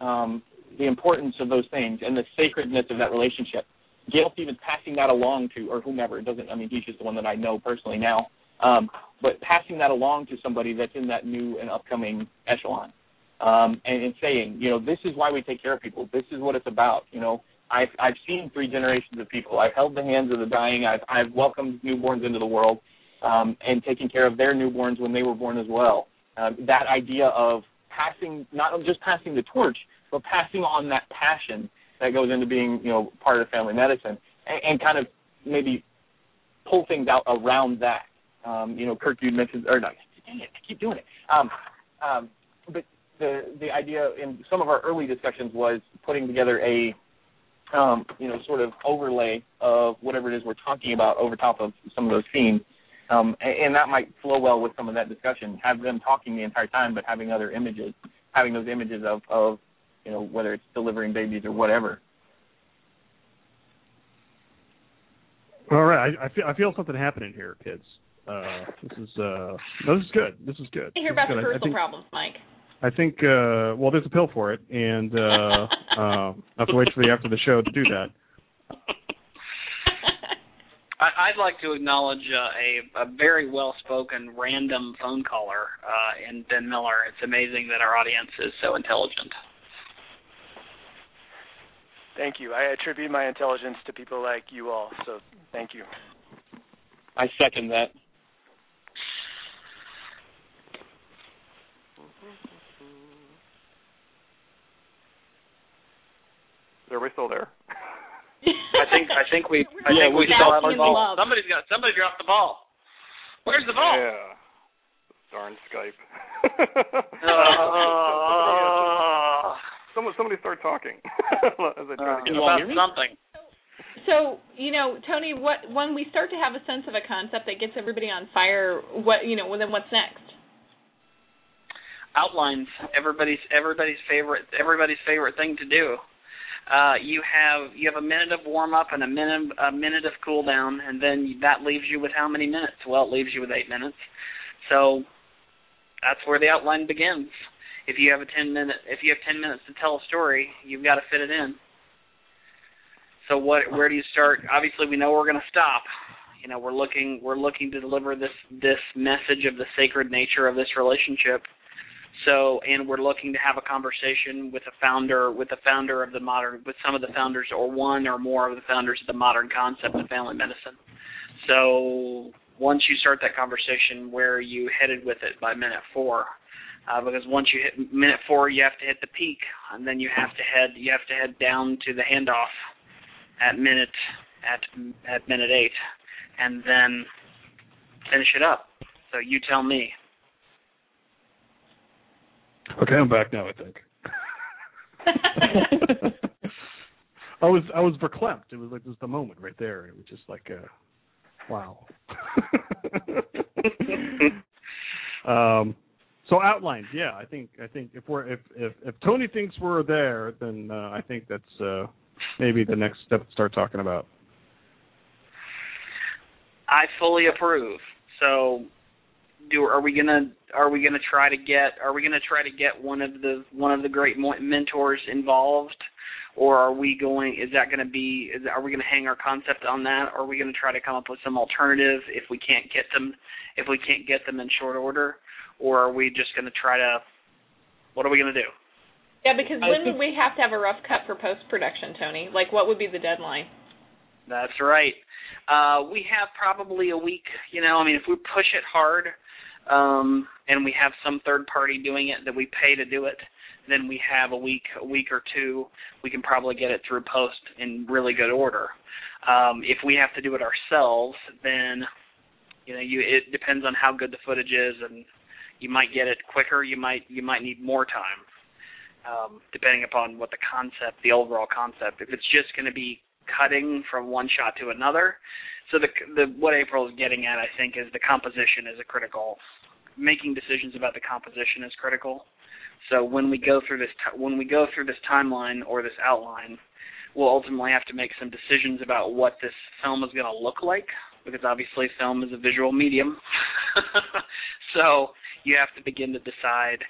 um, the importance of those things and the sacredness of that relationship. Gayle Stephens passing that along to, or whomever, it doesn't, I mean, he's just the one that I know personally now, um, but passing that along to somebody that's in that new and upcoming echelon. Um, and, and saying, you know, this is why we take care of people. This is what it's about. You know, I've I've seen three generations of people. I've held the hands of the dying. I've I've welcomed newborns into the world, um, and taking care of their newborns when they were born as well. Um, that idea of passing, not just passing the torch, but passing on that passion that goes into being you know part of family medicine and, and kind of maybe pull things out around that. Um, you know, Kirk, you mentioned or no, dang it, I keep doing it. Um, um, but the the idea in some of our early discussions was putting together a um, you know sort of overlay of whatever it is we're talking about over top of some of those scenes. Um, and, and that might flow well with some of that discussion. Have them talking the entire time, but having other images, having those images of, of you know, whether it's delivering babies or whatever. All right, I, I feel I feel something happening here, kids. Uh, this is uh, no, this is good. This is good. I hear about the personal think, problems, Mike. I think uh, well, there's a pill for it, and uh, uh, [LAUGHS] I have to wait for the after the show to do that. [LAUGHS] I'd like to acknowledge uh, a, a very well-spoken random phone caller uh, in Ben Miller. It's amazing that our audience is so intelligent. Thank you. I attribute my intelligence to people like you all, so thank you. I second that. Are we still there? [LAUGHS] I think I think we I yeah, think we still have our ball. Somebody's got somebody dropped the ball. Where's the ball? Yeah. Darn Skype. [LAUGHS] uh, [LAUGHS] Someone, somebody start talking [LAUGHS] as I try uh, to get about something. So you know, Tony, what when we start to have a sense of a concept that gets everybody on fire, what you know, well, then what's next? Outlines everybody's everybody's favorite everybody's favorite thing to do. Uh, you have you have a minute of warm up and a minute a minute of cool down, and then that leaves you with how many minutes? Well, it leaves you with eight minutes. So that's where the outline begins. If you have a 10 minute if you have 10 minutes to tell a story, you've got to fit it in. So what where do you start? Obviously we know we're going to stop. You know, we're looking we're looking to deliver this this message of the sacred nature of this relationship. So, and we're looking to have a conversation with a founder, with the founder of the modern, with some of the founders, or one or more of the founders of the modern concept of family medicine. So, once you start that conversation, where are you headed with it by minute four? Uh, because once you hit minute four, you have to hit the peak, and then you have to head you have to head down to the handoff at minute at at minute eight, and then finish it up. So you tell me. Okay, I'm back now. I think. [LAUGHS] [LAUGHS] I was I was verklempt. It was like just a moment right there. It was just like, uh, wow. [LAUGHS] um, so outlines, yeah. I think I think if we're if if, if Tony thinks we're there, then uh, I think that's uh, maybe the next step to start talking about. I fully approve. So do are we gonna are we gonna try to get are we gonna try to get one of the one of the great mentors involved or are we going is that to be is are we to hang our concept on that or are we to try to come up with some alternative if we can't get them if we can't get them in short order or are we just going to try to what are we going to do yeah because when would we have to have a rough cut for post production tony like what would be the deadline that's right uh we have probably a week you know i mean if we push it hard um, and we have some third party doing it that we pay to do it, then we have a week, a week or two. We can probably get it through post in really good order. Um, if we have to do it ourselves, then you know, you it depends on how good the footage is, and you might get it quicker. You might you might need more time, um, depending upon what the concept, the overall concept. If it's just going to be cutting from one shot to another, so the the what April is getting at, I think, is the composition is a critical. Making decisions about the composition is critical. So when we go through this t- when we go through this timeline or this outline, we'll ultimately have to make some decisions about what this film is going to look like because obviously film is a visual medium. [LAUGHS] so you have to begin to decide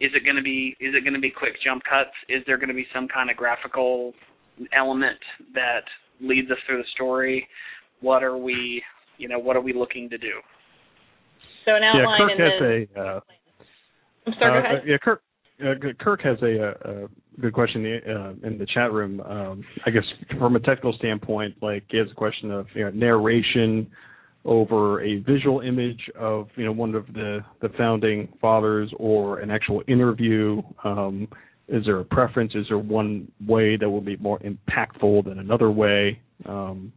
is it going to be is it going to be quick jump cuts? Is there going to be some kind of graphical element that leads us through the story. What are we, you know, what are we looking to do? So an outline yeah, Kirk has the, a. Uh, I'm sorry. Uh, yeah, Kirk. Uh, Kirk has a, a, good question uh, in the chat room. Um, I guess from a technical standpoint, like he has a question of you know, narration over a visual image of you know one of the the founding fathers or an actual interview. Um, is there a preference? Is there one way that will be more impactful than another way? Um,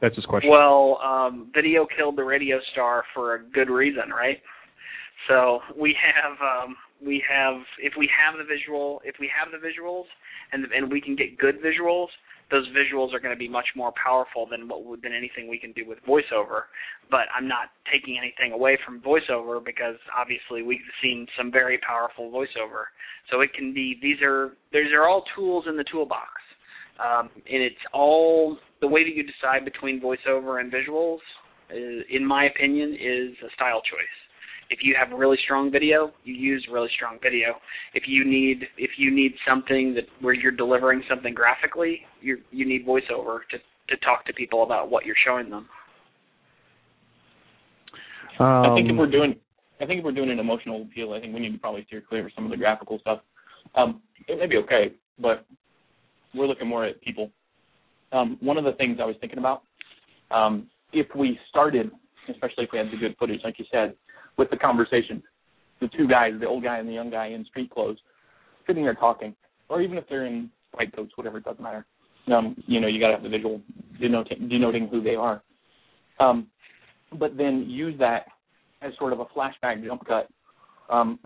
that's his question. Well, um, video killed the radio star for a good reason, right? So we have um, we have if we have the visual if we have the visuals and and we can get good visuals, those visuals are going to be much more powerful than what than anything we can do with voiceover. But I'm not taking anything away from voiceover because obviously we've seen some very powerful voiceover. So it can be these are these are all tools in the toolbox, um, and it's all the way that you decide between voiceover and visuals. Is, in my opinion, is a style choice if you have really strong video, you use really strong video. If you need if you need something that where you're delivering something graphically, you you need voiceover to to talk to people about what you're showing them. Um, I think if we're doing I think if we're doing an emotional appeal, I think we need to probably steer clear of some of the graphical stuff. Um, it may be okay, but we're looking more at people. Um, one of the things I was thinking about, um, if we started, especially if we had the good footage, like you said, with the conversation. The two guys, the old guy and the young guy in street clothes, sitting there talking, or even if they're in white coats, whatever, it doesn't matter. Um, you know, you got to have the visual denoting, denoting who they are. Um, but then use that as sort of a flashback jump cut, um,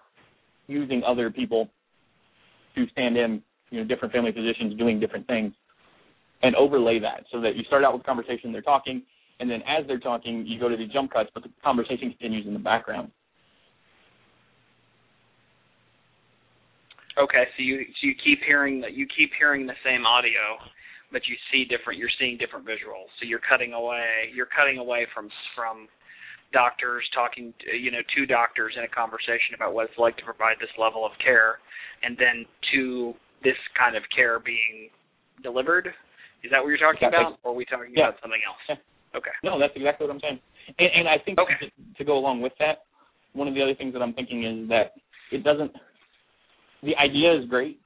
using other people to stand in, you know, different family positions, doing different things, and overlay that so that you start out with conversation, they're talking, and then as they're talking, you go to the jump cuts, but the conversation continues in the background. Okay, so you so you keep hearing you keep hearing the same audio, but you see different. You're seeing different visuals. So you're cutting away. You're cutting away from from doctors talking, to, you know, two doctors in a conversation about what it's like to provide this level of care, and then to this kind of care being delivered. Is that what you're talking about, or are we talking yeah. about something else? Yeah. Okay. No, that's exactly what I'm saying. And, and I think okay. to, to go along with that, one of the other things that I'm thinking is that it doesn't. The idea is great,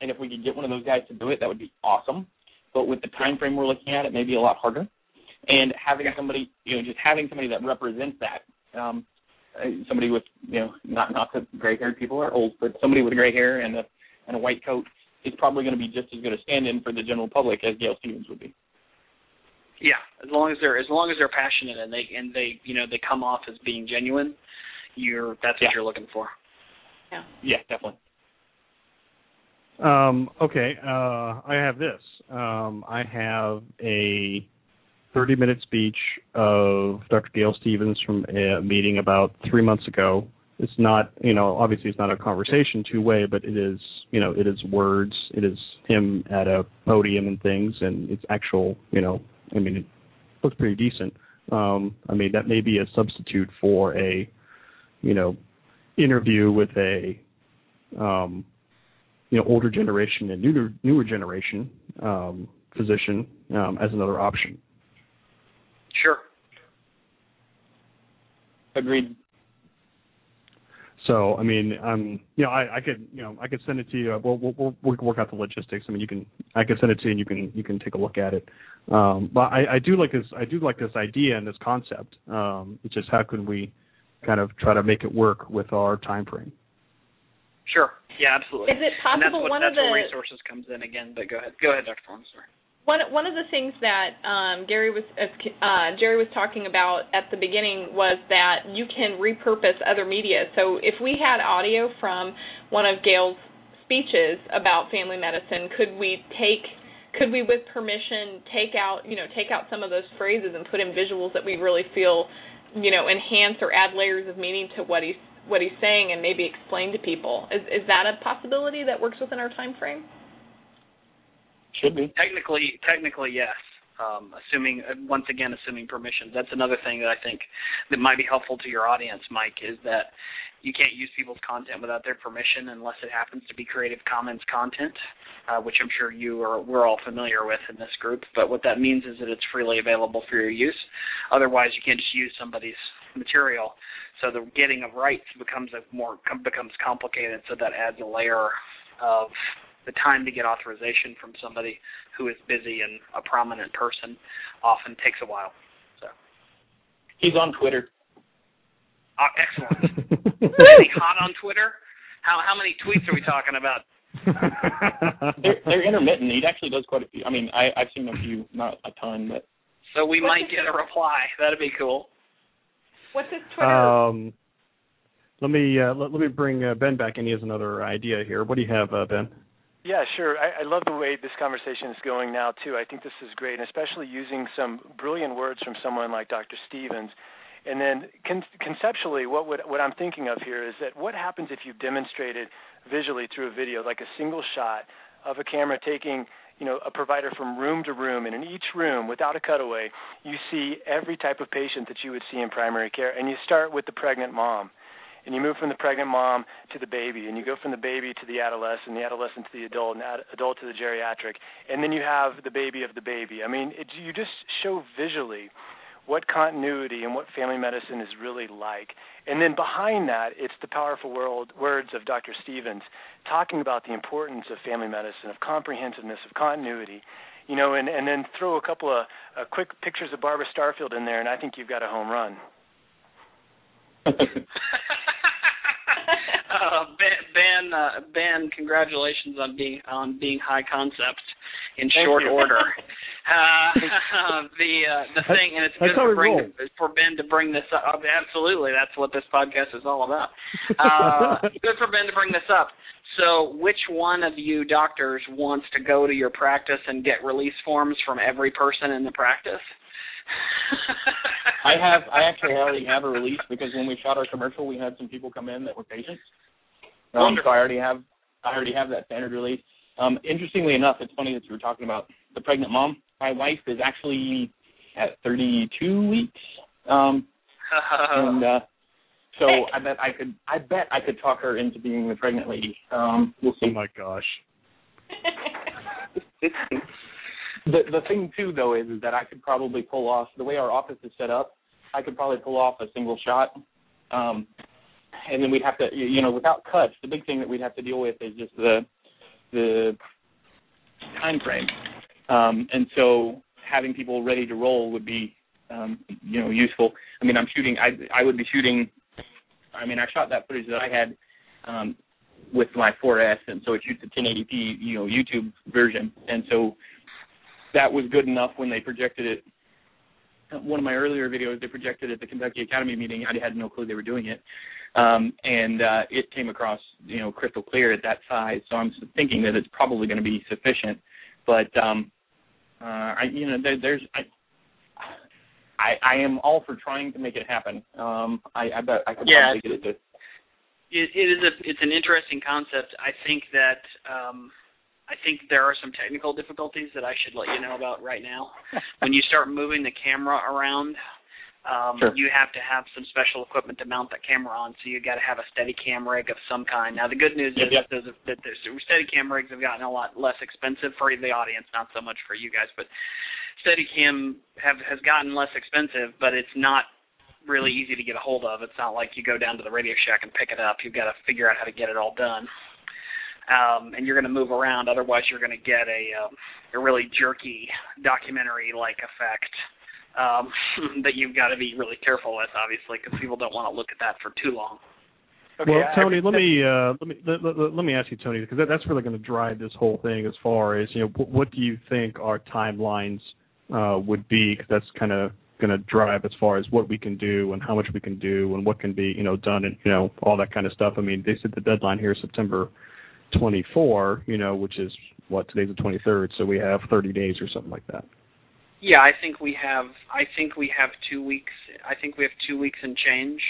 and if we could get one of those guys to do it, that would be awesome. But with the time frame we're looking at, it may be a lot harder. And having somebody, you know, just having somebody that represents that, um, uh, somebody with, you know, not not that gray-haired people are old, but somebody with gray hair and a and a white coat is probably going to be just as good a stand-in for the general public as Gayle Stephens would be. Yeah, as long as they're as long as they're passionate and they and they you know they come off as being genuine, you're that's Yeah. what you're looking for. Yeah. Yeah, definitely. Um, okay, uh, I have this. Um, I have a 30 minute speech of Dr. Gayle Stephens from a meeting about three months ago. It's not, you know, obviously it's not a conversation two way, but it is, you know, it is words. It is him at a podium and things, and it's actual, you know, I mean, it looks pretty decent. Um, I mean, that may be a substitute for a, you know, interview with a, um, you know, older generation and newer newer generation um, physician um, as another option. Sure. Agreed. So, I mean, um, you know, I, I could, you know, I could send it to you. We'll, we'll, we'll, work out the logistics. I mean, you can, I can send it to you, and you can, you can take a look at it. Um, but I, I do like this, I do like this idea and this concept. Um, it's just how can we kind of try to make it work with our time frame. Sure. Yeah, absolutely. Is it and that's possible what, one that's of the where resources comes in again? But go ahead. Go ahead, Dr. Thorne. Sorry. One one of the things that um, Gary was uh, Gerry was talking about at the beginning was that you can repurpose other media. So if we had audio from one of Gayle's speeches about family medicine, could we take could we with permission take out you know take out some of those phrases and put in visuals that we really feel you know enhance or add layers of meaning to what he's what he's saying and maybe explain to people is is that a possibility that works within our time frame Should be. Technically, technically, yes. Um, assuming uh, once again, assuming permissions. That's another thing that I think that might be helpful to your audience, Mike, is that you can't use people's content without their permission unless it happens to be Creative Commons content, uh, which I'm sure you are we're all familiar with in this group. But what that means is that it's freely available for your use. Otherwise, you can't just use somebody's material. So the getting of rights becomes a more becomes complicated. So that adds a layer of the time to get authorization from somebody who is busy and a prominent person often takes a while. So He's on Twitter. uh, excellent. [LAUGHS] is he hot on Twitter? How how many tweets are we talking about? [LAUGHS] They're, they're intermittent. He actually does quite a few. I mean, I, I've seen a few, not a ton, but So we What's might get a reply. That'd be cool. what's his Twitter um, let me uh, let, let me bring uh, Ben back in. He has another idea here. What do you have, uh, Ben? Yeah, sure. I, I love the way this conversation is going now too. I think this is great, and especially using some brilliant words from someone like Dr. Stephens. And then con- conceptually, what would, what I'm thinking of here is that what happens if you demonstrated visually through a video, like a single shot of a camera taking you know a provider from room to room, and in each room, without a cutaway, you see every type of patient that you would see in primary care, and you start with the pregnant mom and you move from the pregnant mom to the baby, and you go from the baby to the adolescent, the adolescent to the adult, and ad- adult to the geriatric, and then you have the baby of the baby. I mean, it, you just show visually what continuity and what family medicine is really like. And then behind that, it's the powerful world, words of Dr. Stephens talking about the importance of family medicine, of comprehensiveness, of continuity. You know, and, and then throw a couple of uh, quick pictures of Barbara Starfield in there, and I think you've got a home run. [LAUGHS] uh, ben, Ben, uh, Ben, congratulations on being on being high concept in Thank short you. order. [LAUGHS] Uh, [LAUGHS] the uh, the thing, and it's good how for, bring, roll. for Ben to bring this up. Absolutely, that's what this podcast is all about. [LAUGHS] Uh, good for Ben to bring this up. So, which one of you doctors wants to go to your practice and get release forms from every person in the practice? I have I actually already have a release because when we shot our commercial, we had some people come in that were patients. Um, Wonderful. so I already have I already have that standard release. Um, interestingly enough, it's funny that you were talking about the pregnant mom. My wife is actually at 32 weeks. Um, [LAUGHS] and uh, so I bet I could. I bet I could talk her into being the pregnant lady. Um, we'll see. Oh my gosh. [LAUGHS] the the thing too though is, is that I could probably pull off the way our office is set up. I could probably pull off a single shot. Um, and then we'd have to, you know, without cuts. The big thing that we'd have to deal with is just the the time frame. Um, and so having people ready to roll would be, um, you know, useful. I mean, I'm shooting. I I would be shooting. I mean, I shot that footage that I had um, with my 4S, and so it shoots a 1080p, you know, YouTube version, and so that was good enough when they projected it. One of my earlier videos, they projected at the Kentucky Academy meeting. I had no clue they were doing it, um, and uh, it came across, you know, crystal clear at that size. So I'm thinking that it's probably going to be sufficient. But um, uh, I, you know, there, there's I, I, I am all for trying to make it happen. Um, I, I bet I could Yeah. probably get it to. it, it is a it's an interesting concept. I think that um, I think there are some technical difficulties that I should let you know about right now. [LAUGHS] when you start moving the camera around, um, Sure. you have to have some special equipment to mount that camera on. So you got to have a Steadicam rig of some kind. Now the good news Yep, is yep. that those that the Steadicam rigs have gotten a lot less expensive for the audience, not so much for you guys, but Steadicam have has gotten less expensive, but it's not really easy to get a hold of. It's not like you go down to the Radio Shack and pick it up. You've got to figure out how to get it all done. Um, and you're going to move around, otherwise you're going to get a um, a really jerky documentary-like effect um, [LAUGHS] that you've got to be really careful with, obviously, because people don't want to look at that for too long. Okay, well, I- Tony, let me uh, let me let, let, let me ask you, Tony, because that, that's really going to drive this whole thing as far as you know. What, what do you think our timelines uh, would be? Because that's kind of going to drive as far as what we can do and how much we can do and what can be you know done and you know all that kind of stuff. I mean, they said the deadline here is September 24, you know, which is what today's the 23rd, so we have 30 days or something like that. Yeah, I think we have. I think we have two weeks. I think we have two weeks and change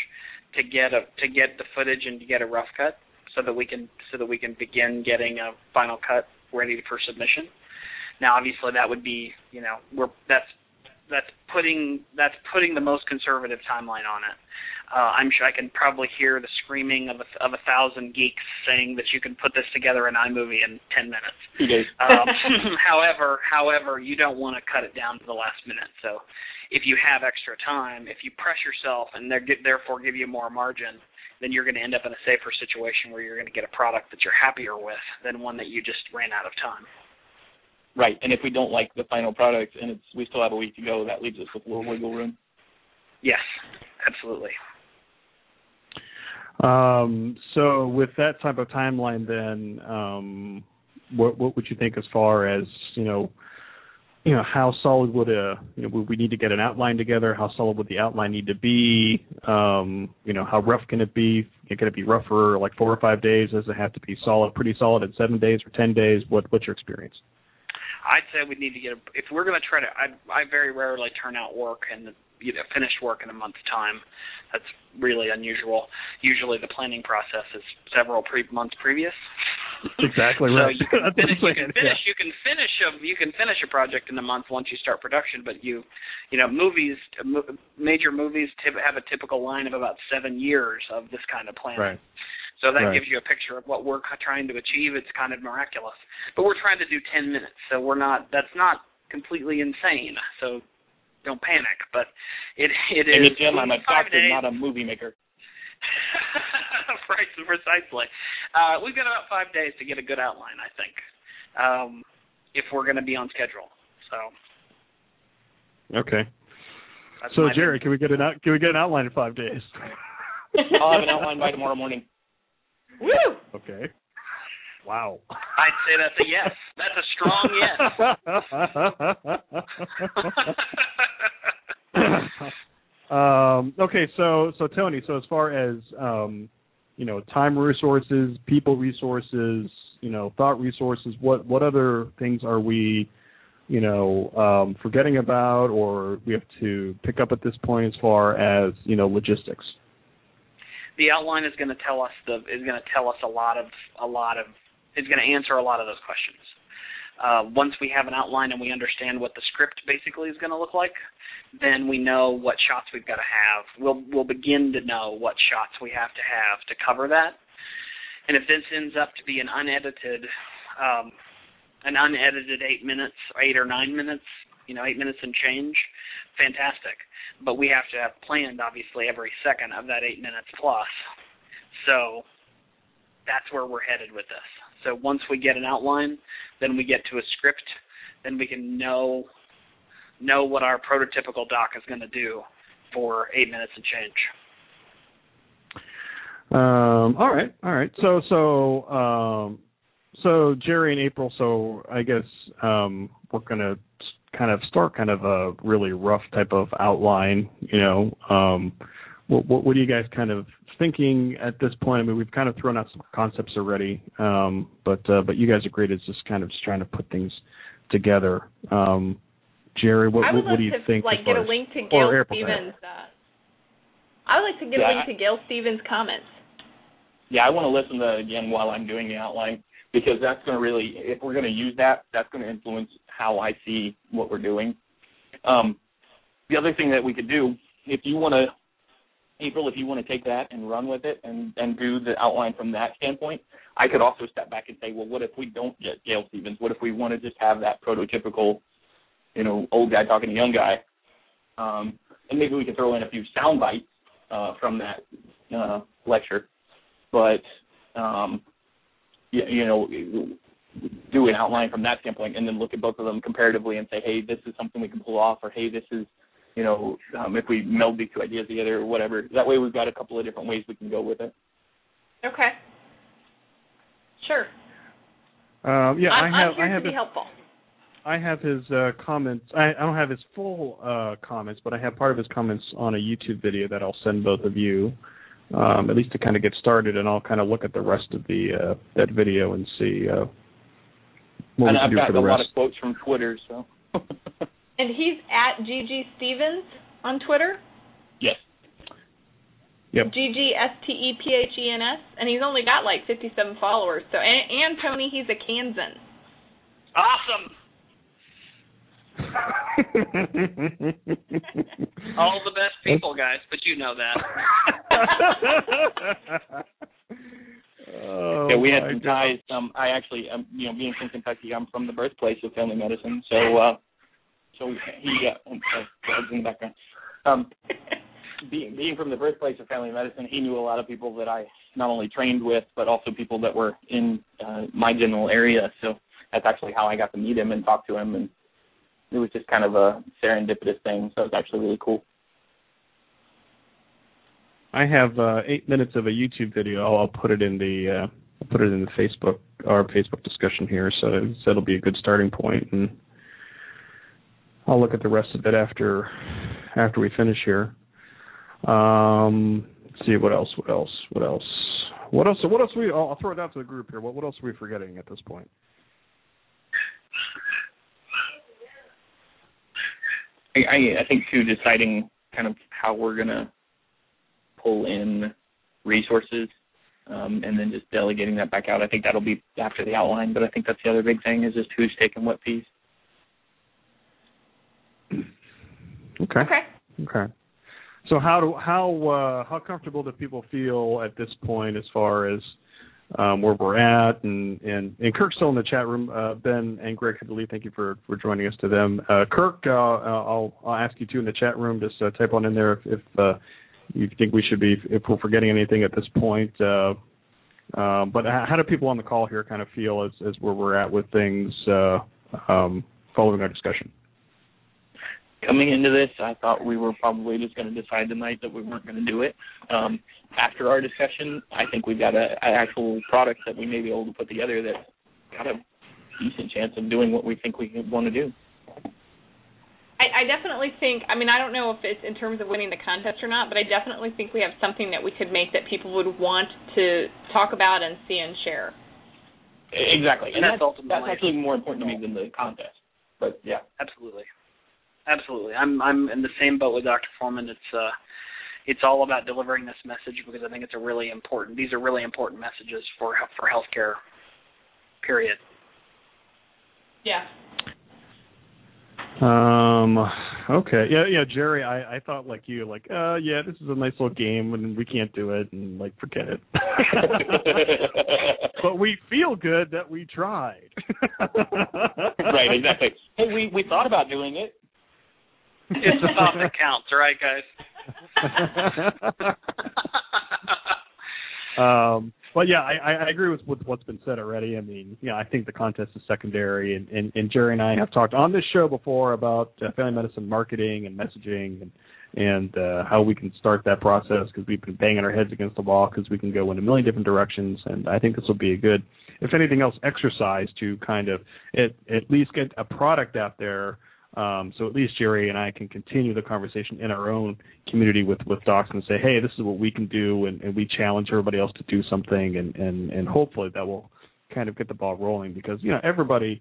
to get a to get the footage and to get a rough cut, so that we can so that we can begin getting a final cut ready for submission. Now, obviously, that would be you know we're that's that's putting that's putting the most conservative timeline on it. Uh, I'm sure I can probably hear the screaming of a, of a thousand geeks saying that you can put this together in iMovie in ten minutes. Two days. Um, [LAUGHS] however, however, you don't want to cut it down to the last minute. So, if you have extra time, if you press yourself and there- therefore give you more margin, then you're going to end up in a safer situation where you're going to get a product that you're happier with than one that you just ran out of time. Right. And if we don't like the final product and it's we still have a week to go, that leaves us with a little wiggle room. Yes, absolutely. Um, so with that type of timeline, then um, what what would you think as far as you know, you know, how solid would a you know would we need to get an outline together? How solid would the outline need to be? Um, you know, how rough can it be? Can it be rougher like four or five days? Does it have to be solid, pretty solid in seven days or ten days? What what's your experience? I'd say we need to get a, if we're going to try to. I I very rarely turn out work and you know finished work in a month's time. That's really unusual. Usually the planning process is several pre- months previous. Exactly [LAUGHS] so right. you can [LAUGHS] finish. You can finish. You can finish a. You can finish a project in a month once you start production. But you, you know, movies, major movies have a typical line of about seven years of this kind of planning. Right. So that Right. gives you a picture of what we're trying to achieve. It's kind of miraculous, but we're trying to do 10 minutes, so we're not. That's not completely insane. So don't panic. But it it And is Jim, I'm a doctor, days. not a movie maker. [LAUGHS] right, precisely. Uh, we've got about five days to get a good outline, I think, um, if we're going to be on schedule. So Okay. that's So my Gerry, can we get an out, can we get an outline in five days? I'll have an outline by tomorrow morning. [LAUGHS] Woo! Okay. Wow. I'd say that's a yes. That's a strong yes. [LAUGHS] um, okay, so so Tony, so as far as um, you know, time resources, people resources, you know, thought resources, what what other things are we, you know, um, forgetting about, or we have to pick up at this point as far as you know logistics? the outline is going to tell us the is going to tell us a lot of a lot of is going to answer a lot of those questions. uh, once we have an outline and we understand what the script basically is going to look like, then we know what shots we've got to have. We'll we'll begin to know what shots we have to have to cover that. And if this ends up to be an unedited, um, an unedited eight minutes, eight or nine minutes, you know, eight minutes and change, fantastic. But we have to have planned, obviously, every second of that eight minutes plus. So that's where we're headed with this. So once we get an outline, then we get to a script, then we can know know what our prototypical doc is going to do for eight minutes and change. Um, all right, all right. So, so, um, so Gerry and April. So, I guess um, we're gonna kind of start kind of a really rough type of outline. You know, um, what, what, what are you guys kind of thinking at this point? I mean, we've kind of thrown out some concepts already, um, but uh, but you guys agreed it's just kind of just trying to put things together. Um, Gerry, what, what, what do you to, think? Like, get a link to Gayle Stephens. Uh, I would like to get yeah, a link to Gayle Stephens' comments. Yeah, I want to listen to it again while I'm doing the outline because that's going to really, if we're going to use that, that's going to influence how I see what we're doing. Um, the other thing that we could do, if you want to, April, if you want to take that and run with it and and do the outline from that standpoint, I could also step back and say, well, what if we don't get Gayle Stephens? What if we want to just have that prototypical, you know, old guy talking to young guy, um, and maybe we could throw in a few sound bites uh, from that uh, lecture, but um, you, you know, do an outline from that standpoint, and then look at both of them comparatively and say, hey, this is something we can pull off, or hey, this is you know, um, if we meld these two ideas together or whatever. That way, we've got a couple of different ways we can go with it. Okay. Sure. Um, yeah, I'm, I have. I'm here I have to be his, helpful. I have his uh, comments. I, I don't have his full uh, comments, but I have part of his comments on a YouTube video that I'll send both of you, um, at least to kind of get started, and I'll kind of look at the rest of the uh, that video and see uh, what and we I've do got for the a lot of quotes from Twitter, so. [LAUGHS] And he's at GG Stephens on Twitter. yes. Yep. G G S T E P H E N S, and he's only got like 57 followers. So, and, and Tony, he's a Kansan. Awesome. [LAUGHS] All the best people, guys, but you know that. oh, [LAUGHS] yeah, we had some God. ties. Um, I actually, um, you know, being from Kentucky, I'm from the birthplace of family medicine. So, [LAUGHS] uh, so he, uh, in the background. Um, being being from the birthplace of family medicine, he knew a lot of people that I not only trained with, but also people that were in uh, my general area. So that's actually how I got to meet him and talk to him, and it was just kind of a serendipitous thing. So it was actually really cool. I have uh, eight minutes of a YouTube video. I'll, I'll put it in the uh, I'll put it in the Facebook our Facebook discussion here, so that'll be a good starting point, and I'll look at the rest of it after after we finish here. Um, see what else, what else, what else, what else, what else we? I'll, I'll throw it out to the group here. What what else are we forgetting at this point? I, I, I think too deciding kind of how we're gonna pull in resources um, and then just delegating that back out. I think that'll be after the outline, but I think that's the other big thing is just who's taking what piece. Okay. Okay. Okay. So how do how uh, how comfortable do people feel at this point as far as um, where we're at and, and and Kirk's still in the chat room. Uh, ben and Greg Headley, thank you for, for joining us to them. Uh, Kirk, uh, I'll I'll ask you too in the chat room. Just uh, type on in there if, if uh, you think we should be if we're forgetting anything at this point. Uh, uh, but how, how do people on the call here kind of feel as as where we're at with things uh, um, following our discussion? Coming into this, I thought we were probably just going to decide tonight that we weren't going to do it. Um, after our discussion, I think we've got a, an actual product that we may be able to put together that's got a decent chance of doing what we think we want to do. I, I definitely think. I mean, I don't know if it's in terms of winning the contest or not, but I definitely think we have something that we could make that people would want to talk about and see and share. Exactly, and, And that's that's, ultimately- that's actually more important to me than the contest. But yeah, Absolutely. Absolutely. I'm I'm in the same boat with Dr. Foreman. It's uh it's all about delivering this message because I think it's a really important these are really important messages for for healthcare period. Yeah. Um. Okay. Yeah. Yeah. Gerry, I I thought like you, like, uh, yeah, this is a nice little game, and we can't do it, and like, forget it. [LAUGHS] but we feel good that we tried. right. Exactly. [LAUGHS] Hey, we we thought about doing it. It's the thought that counts, right, guys? [LAUGHS] um. But yeah, I, I agree with, with what's been said already. I mean, yeah, I think the contest is secondary, and, and, and Gerry and I have talked on this show before about uh, family medicine marketing and messaging and and uh, how we can start that process because we've been banging our heads against the wall because we can go in a million different directions, and I think this will be a good, if anything else, exercise to kind of at, at least get a product out there um, so at least Gerry and I can continue the conversation in our own community with with docs and say, hey, this is what we can do, and, and we challenge everybody else to do something, and and and hopefully that will kind of get the ball rolling because you know everybody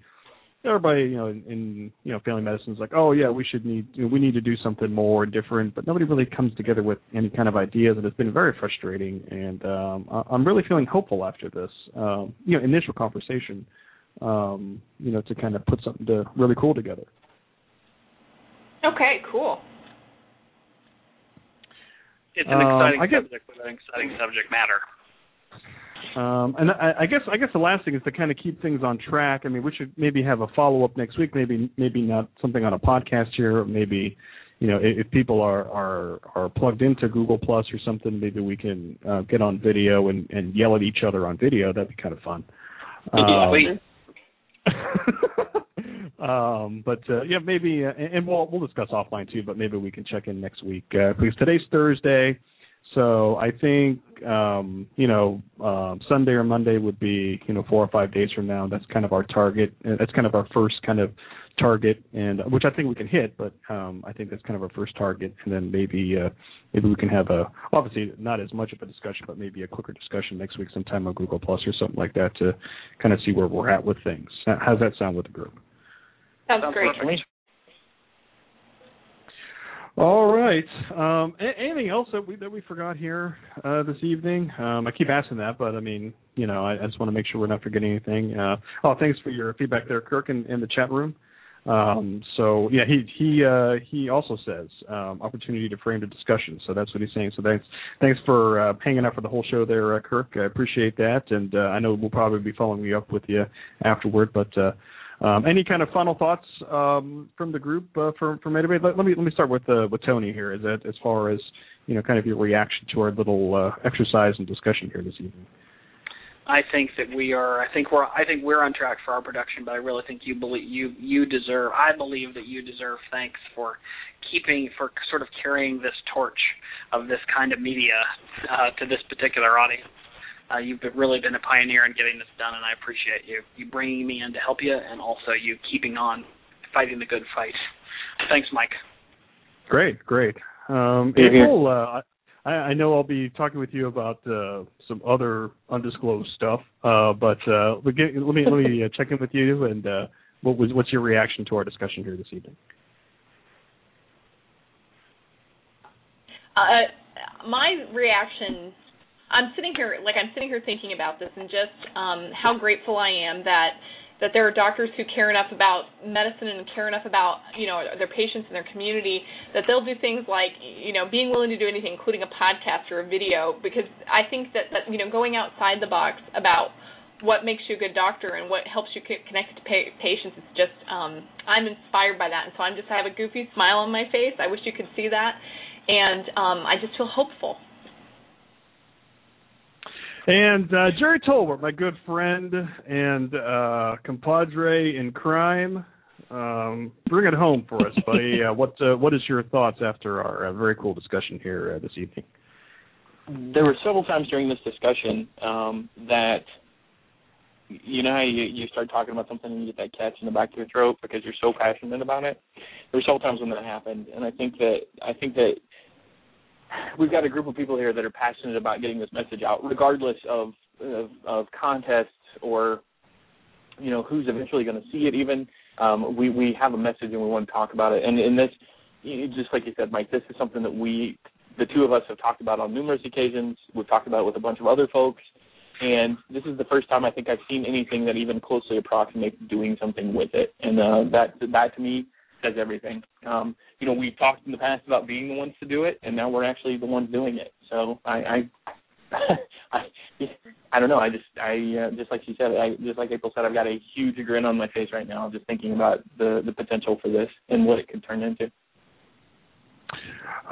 everybody you know in, in you know family medicine is like oh yeah we should need you know, we need to do something more different but nobody really comes together with any kind of ideas and it's been very frustrating and um i'm really feeling hopeful after this um you know initial conversation um you know to kind of put something to really cool together Okay, cool. It's an Um, exciting I guess- subject with an exciting subject matter. Um, and I, I guess I guess the last thing is to kind of keep things on track. I mean, we should maybe have a follow up next week. Maybe maybe not something on a podcast here. Maybe you know if, if people are are are plugged into Google Plus or something, maybe we can uh, get on video and and yell at each other on video. That'd be kind of fun. Um, Sweet. [LAUGHS] um, but uh, yeah, maybe, uh, and we'll we'll discuss offline too. But maybe we can check in next week uh, because today's Thursday, so I think um, you know um, Sunday or Monday would be you know four or five days from now. That's kind of our target. That's kind of our first kind of target, and which I think we can hit. But um, I think that's kind of our first target, and then maybe uh, maybe we can have a obviously not as much of a discussion, but maybe a quicker discussion next week sometime on Google Plus or something like that to kind of see where we're at with things. How's that sound with the group? Sounds, Sounds great. perfect. All right. Um, a- anything else that we that we forgot here uh, this evening? Um, I keep asking that, but I mean, you know, I, I just want to make sure we're not forgetting anything. Uh, oh, thanks for your feedback there, Kirk, in, in the chat room. Um, so yeah, he he uh, he also says um, opportunity to frame the discussion. So that's what he's saying. So thanks thanks for uh, hanging out for the whole show there, uh, Kirk. I appreciate that, and uh, I know we'll probably be following you up with you afterward, but. Um, any kind of final thoughts um, from the group uh, from from anybody? Let, let me let me start with uh, with Tony here. Is that as far as you know, kind of your reaction to our little uh, exercise and discussion here this evening? I think that we are. I think we're. I think we're on track for our production, but I really think you believe you you deserve. I believe that you deserve thanks for keeping for sort of carrying this torch of this kind of media uh, to this particular audience. Uh, you've been- really been a pioneer in getting this done, and I appreciate you you bringing me in to help you, and also you keeping on fighting the good fight. Thanks, Mike. Great, great. Um, Here, here. April, uh, I, I know I'll be talking with you about uh, some other undisclosed stuff, uh, but uh, we get, let me let me uh, check in with you and uh, what was what's your reaction to our discussion here this evening? Uh, my reaction, I'm sitting here, like I'm sitting here thinking about this, and just um, how grateful I am that that there are doctors who care enough about medicine and care enough about you know their patients and their community that they'll do things like you know being willing to do anything, including a podcast or a video, because I think that that you know going outside the box about what makes you a good doctor and what helps you connect to pa- patients is just um I'm inspired by that and so I'm just I have a goofy smile on my face. I wish you could see that and um I just feel hopeful. And uh, Gerry Tolbert, my good friend and uh, compadre in crime, um, bring it home for us, buddy. [LAUGHS] uh, what uh, what is your thoughts after our uh, very cool discussion here uh, this evening? there were several times during this discussion um, that you know how you, you start talking about something and you get that catch in the back of your throat because you're so passionate about it. There were several times when that happened, and I think that I think that we've got a group of people here that are passionate about getting this message out, regardless of of, of contests or you know who's eventually going to see it. Even um, we we have a message and we want to talk about it. And in this, just like you said, Mike, this is something that we the two of us have talked about on numerous occasions. We've talked about it with a bunch of other folks. and this is the first time I think I've seen anything that even closely approximates doing something with it, and uh, that that to me says everything. Um, you know, we've talked in the past about being the ones to do it, and now we're actually the ones doing it. So I, I, [LAUGHS] I, I don't know. I just, I uh, just like she said, I just like April said, I've got a huge grin on my face right now, just thinking about the the potential for this and what it could turn into.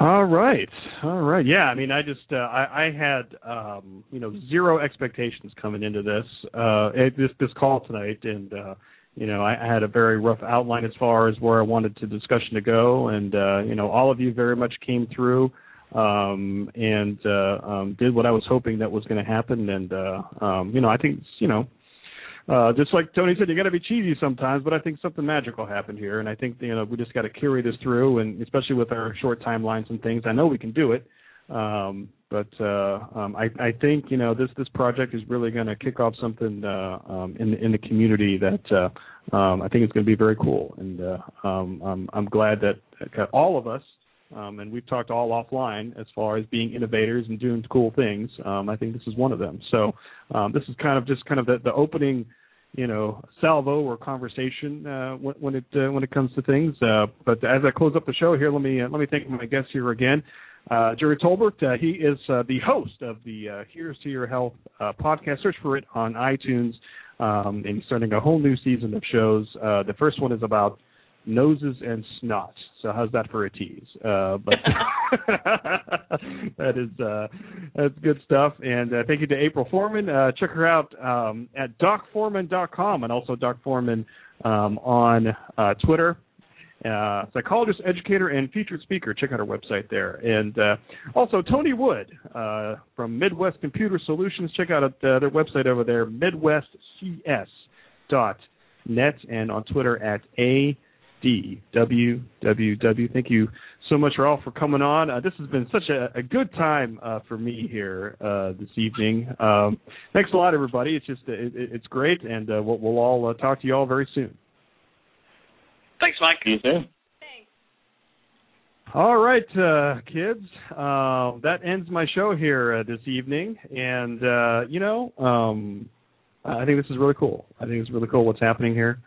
All right, all right. Yeah, I mean, I just uh, I, I had um, you know zero expectations coming into this uh, this this call tonight, and uh, you know I, I had a very rough outline as far as where I wanted the discussion to go, and uh, you know all of you very much came through um, and uh, um, did what I was hoping that was going to happen, and uh, um, you know I think you know uh, just like Tony said, you got to be cheesy sometimes, but I think something magical happened here, and I think you know we just got to carry this through, and especially with our short timelines and things, I know we can do it. Um, but uh, um, I, I think you know this this project is really going to kick off something uh, um, in the, in the community that uh, um, I think is going to be very cool, and uh, um, I'm, I'm glad that all of us um, and we've talked all offline as far as being innovators and doing cool things. I think this is one of them. So this is kind of just kind of the, the opening, you know, salvo or conversation uh, when, when it uh, when it comes to things. But as I close up the show here, let me let me thank my guests here again. Uh, Gerry Tolbert, uh, he is uh, the host of the uh, Here's to Your Health uh, podcast. Search for it on iTunes, um, and he's starting a whole new season of shows. Uh, the first one is about noses and snot. So how's that for a tease? Uh, but [LAUGHS] that is uh, that's good stuff. And uh, thank you to April Foreman. Uh, check her out um, at docforeman.com and also Doc Foreman um, on uh, Twitter. Uh, psychologist, educator, and featured speaker. Check out our website there. And uh, also Tony Wood uh, from Midwest Computer Solutions. Check out uh, their website over there, midwestcs.net, and on Twitter at a DWWW. Thank you so much, for all for coming on. Uh, this has been such a, a good time uh, for me here uh, this evening. Um, thanks a lot, everybody. It's just it, it's great, and uh, we'll, we'll all uh, talk to you all very soon. Thanks, Mike. See you soon. All right, uh, kids. Uh, that ends my show here uh, this evening, and uh, you know, um, I think this is really cool. I think it's really cool what's happening here.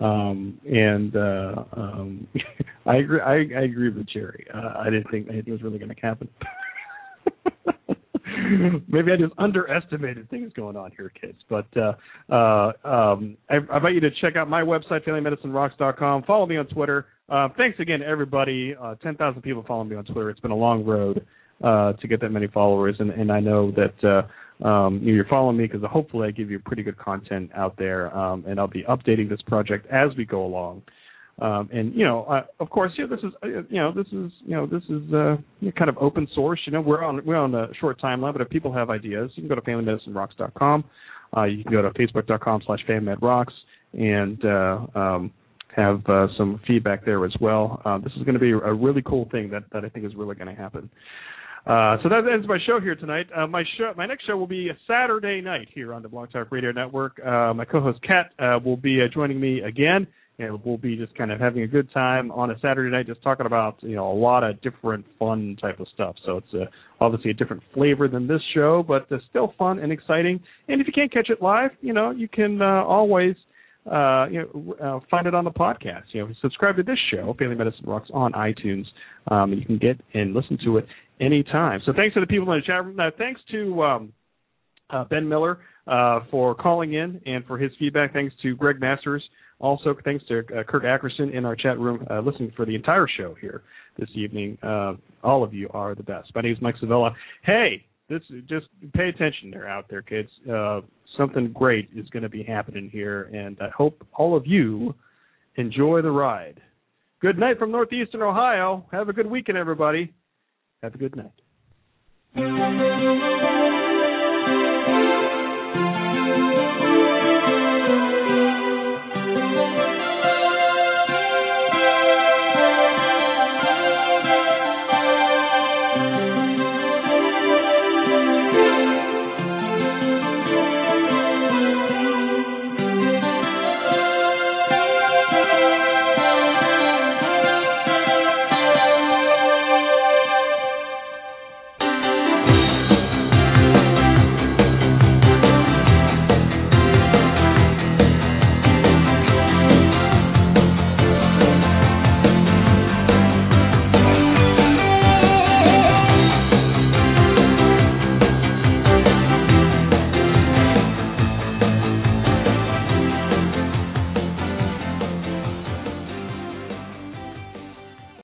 Um, and uh, um, [LAUGHS] I agree. I, I agree with Gerry. Uh, I didn't think anything was really going to happen. [LAUGHS] [LAUGHS] Maybe I just underestimated things going on here, kids. But uh, uh, um, I, I invite you to check out my website, FamilyMedicineRocks.com. Follow me on Twitter. Uh, thanks again, everybody. Uh, 10,000 people follow me on Twitter. It's been a long road uh, to get that many followers, and, and I know that uh, um, you're following me because hopefully I give you pretty good content out there, um, and I'll be updating this project as we go along. Um, and you know, uh, of course, know, this is uh, you know this is you know this is uh, kind of open source. You know, we're on we're on a short timeline, but if people have ideas, you can go to FamilyMedicineRocks.com. Uh, you can go to Facebook.com/slash FamilyMedRocks and uh, um, have uh, some feedback there as well. Uh, this is going to be a really cool thing that that I think is really going to happen. Uh, so that ends my show here tonight. Uh, my show, my next show will be a Saturday night here on the Blog Talk Radio Network. Uh, my co-host Kat uh, will be uh, joining me again, and we'll be just kind of having a good time on a Saturday night, just talking about you know a lot of different fun type of stuff. So it's uh, obviously a different flavor than this show, but it's still fun and exciting. And if you can't catch it live, you know you can always uh, you know, uh, find it on the podcast. You know, subscribe to this show, Family Medicine Rocks, on iTunes. Um, you can get and listen to it anytime. So thanks to the people in the chat room. Uh, thanks to um, uh, Ben Miller uh, for calling in and for his feedback. Thanks to Greg Masters. Also, thanks to uh, Kirk Ackerson in our chat room uh, listening for the entire show here this evening. Uh, all of you are the best. My name is Mike Sevilla. Hey, this just pay attention there out there, kids. Uh, something great is going to be happening here, and I hope all of you enjoy the ride. Good night from Northeastern Ohio. Have a good weekend, everybody. Have a good night.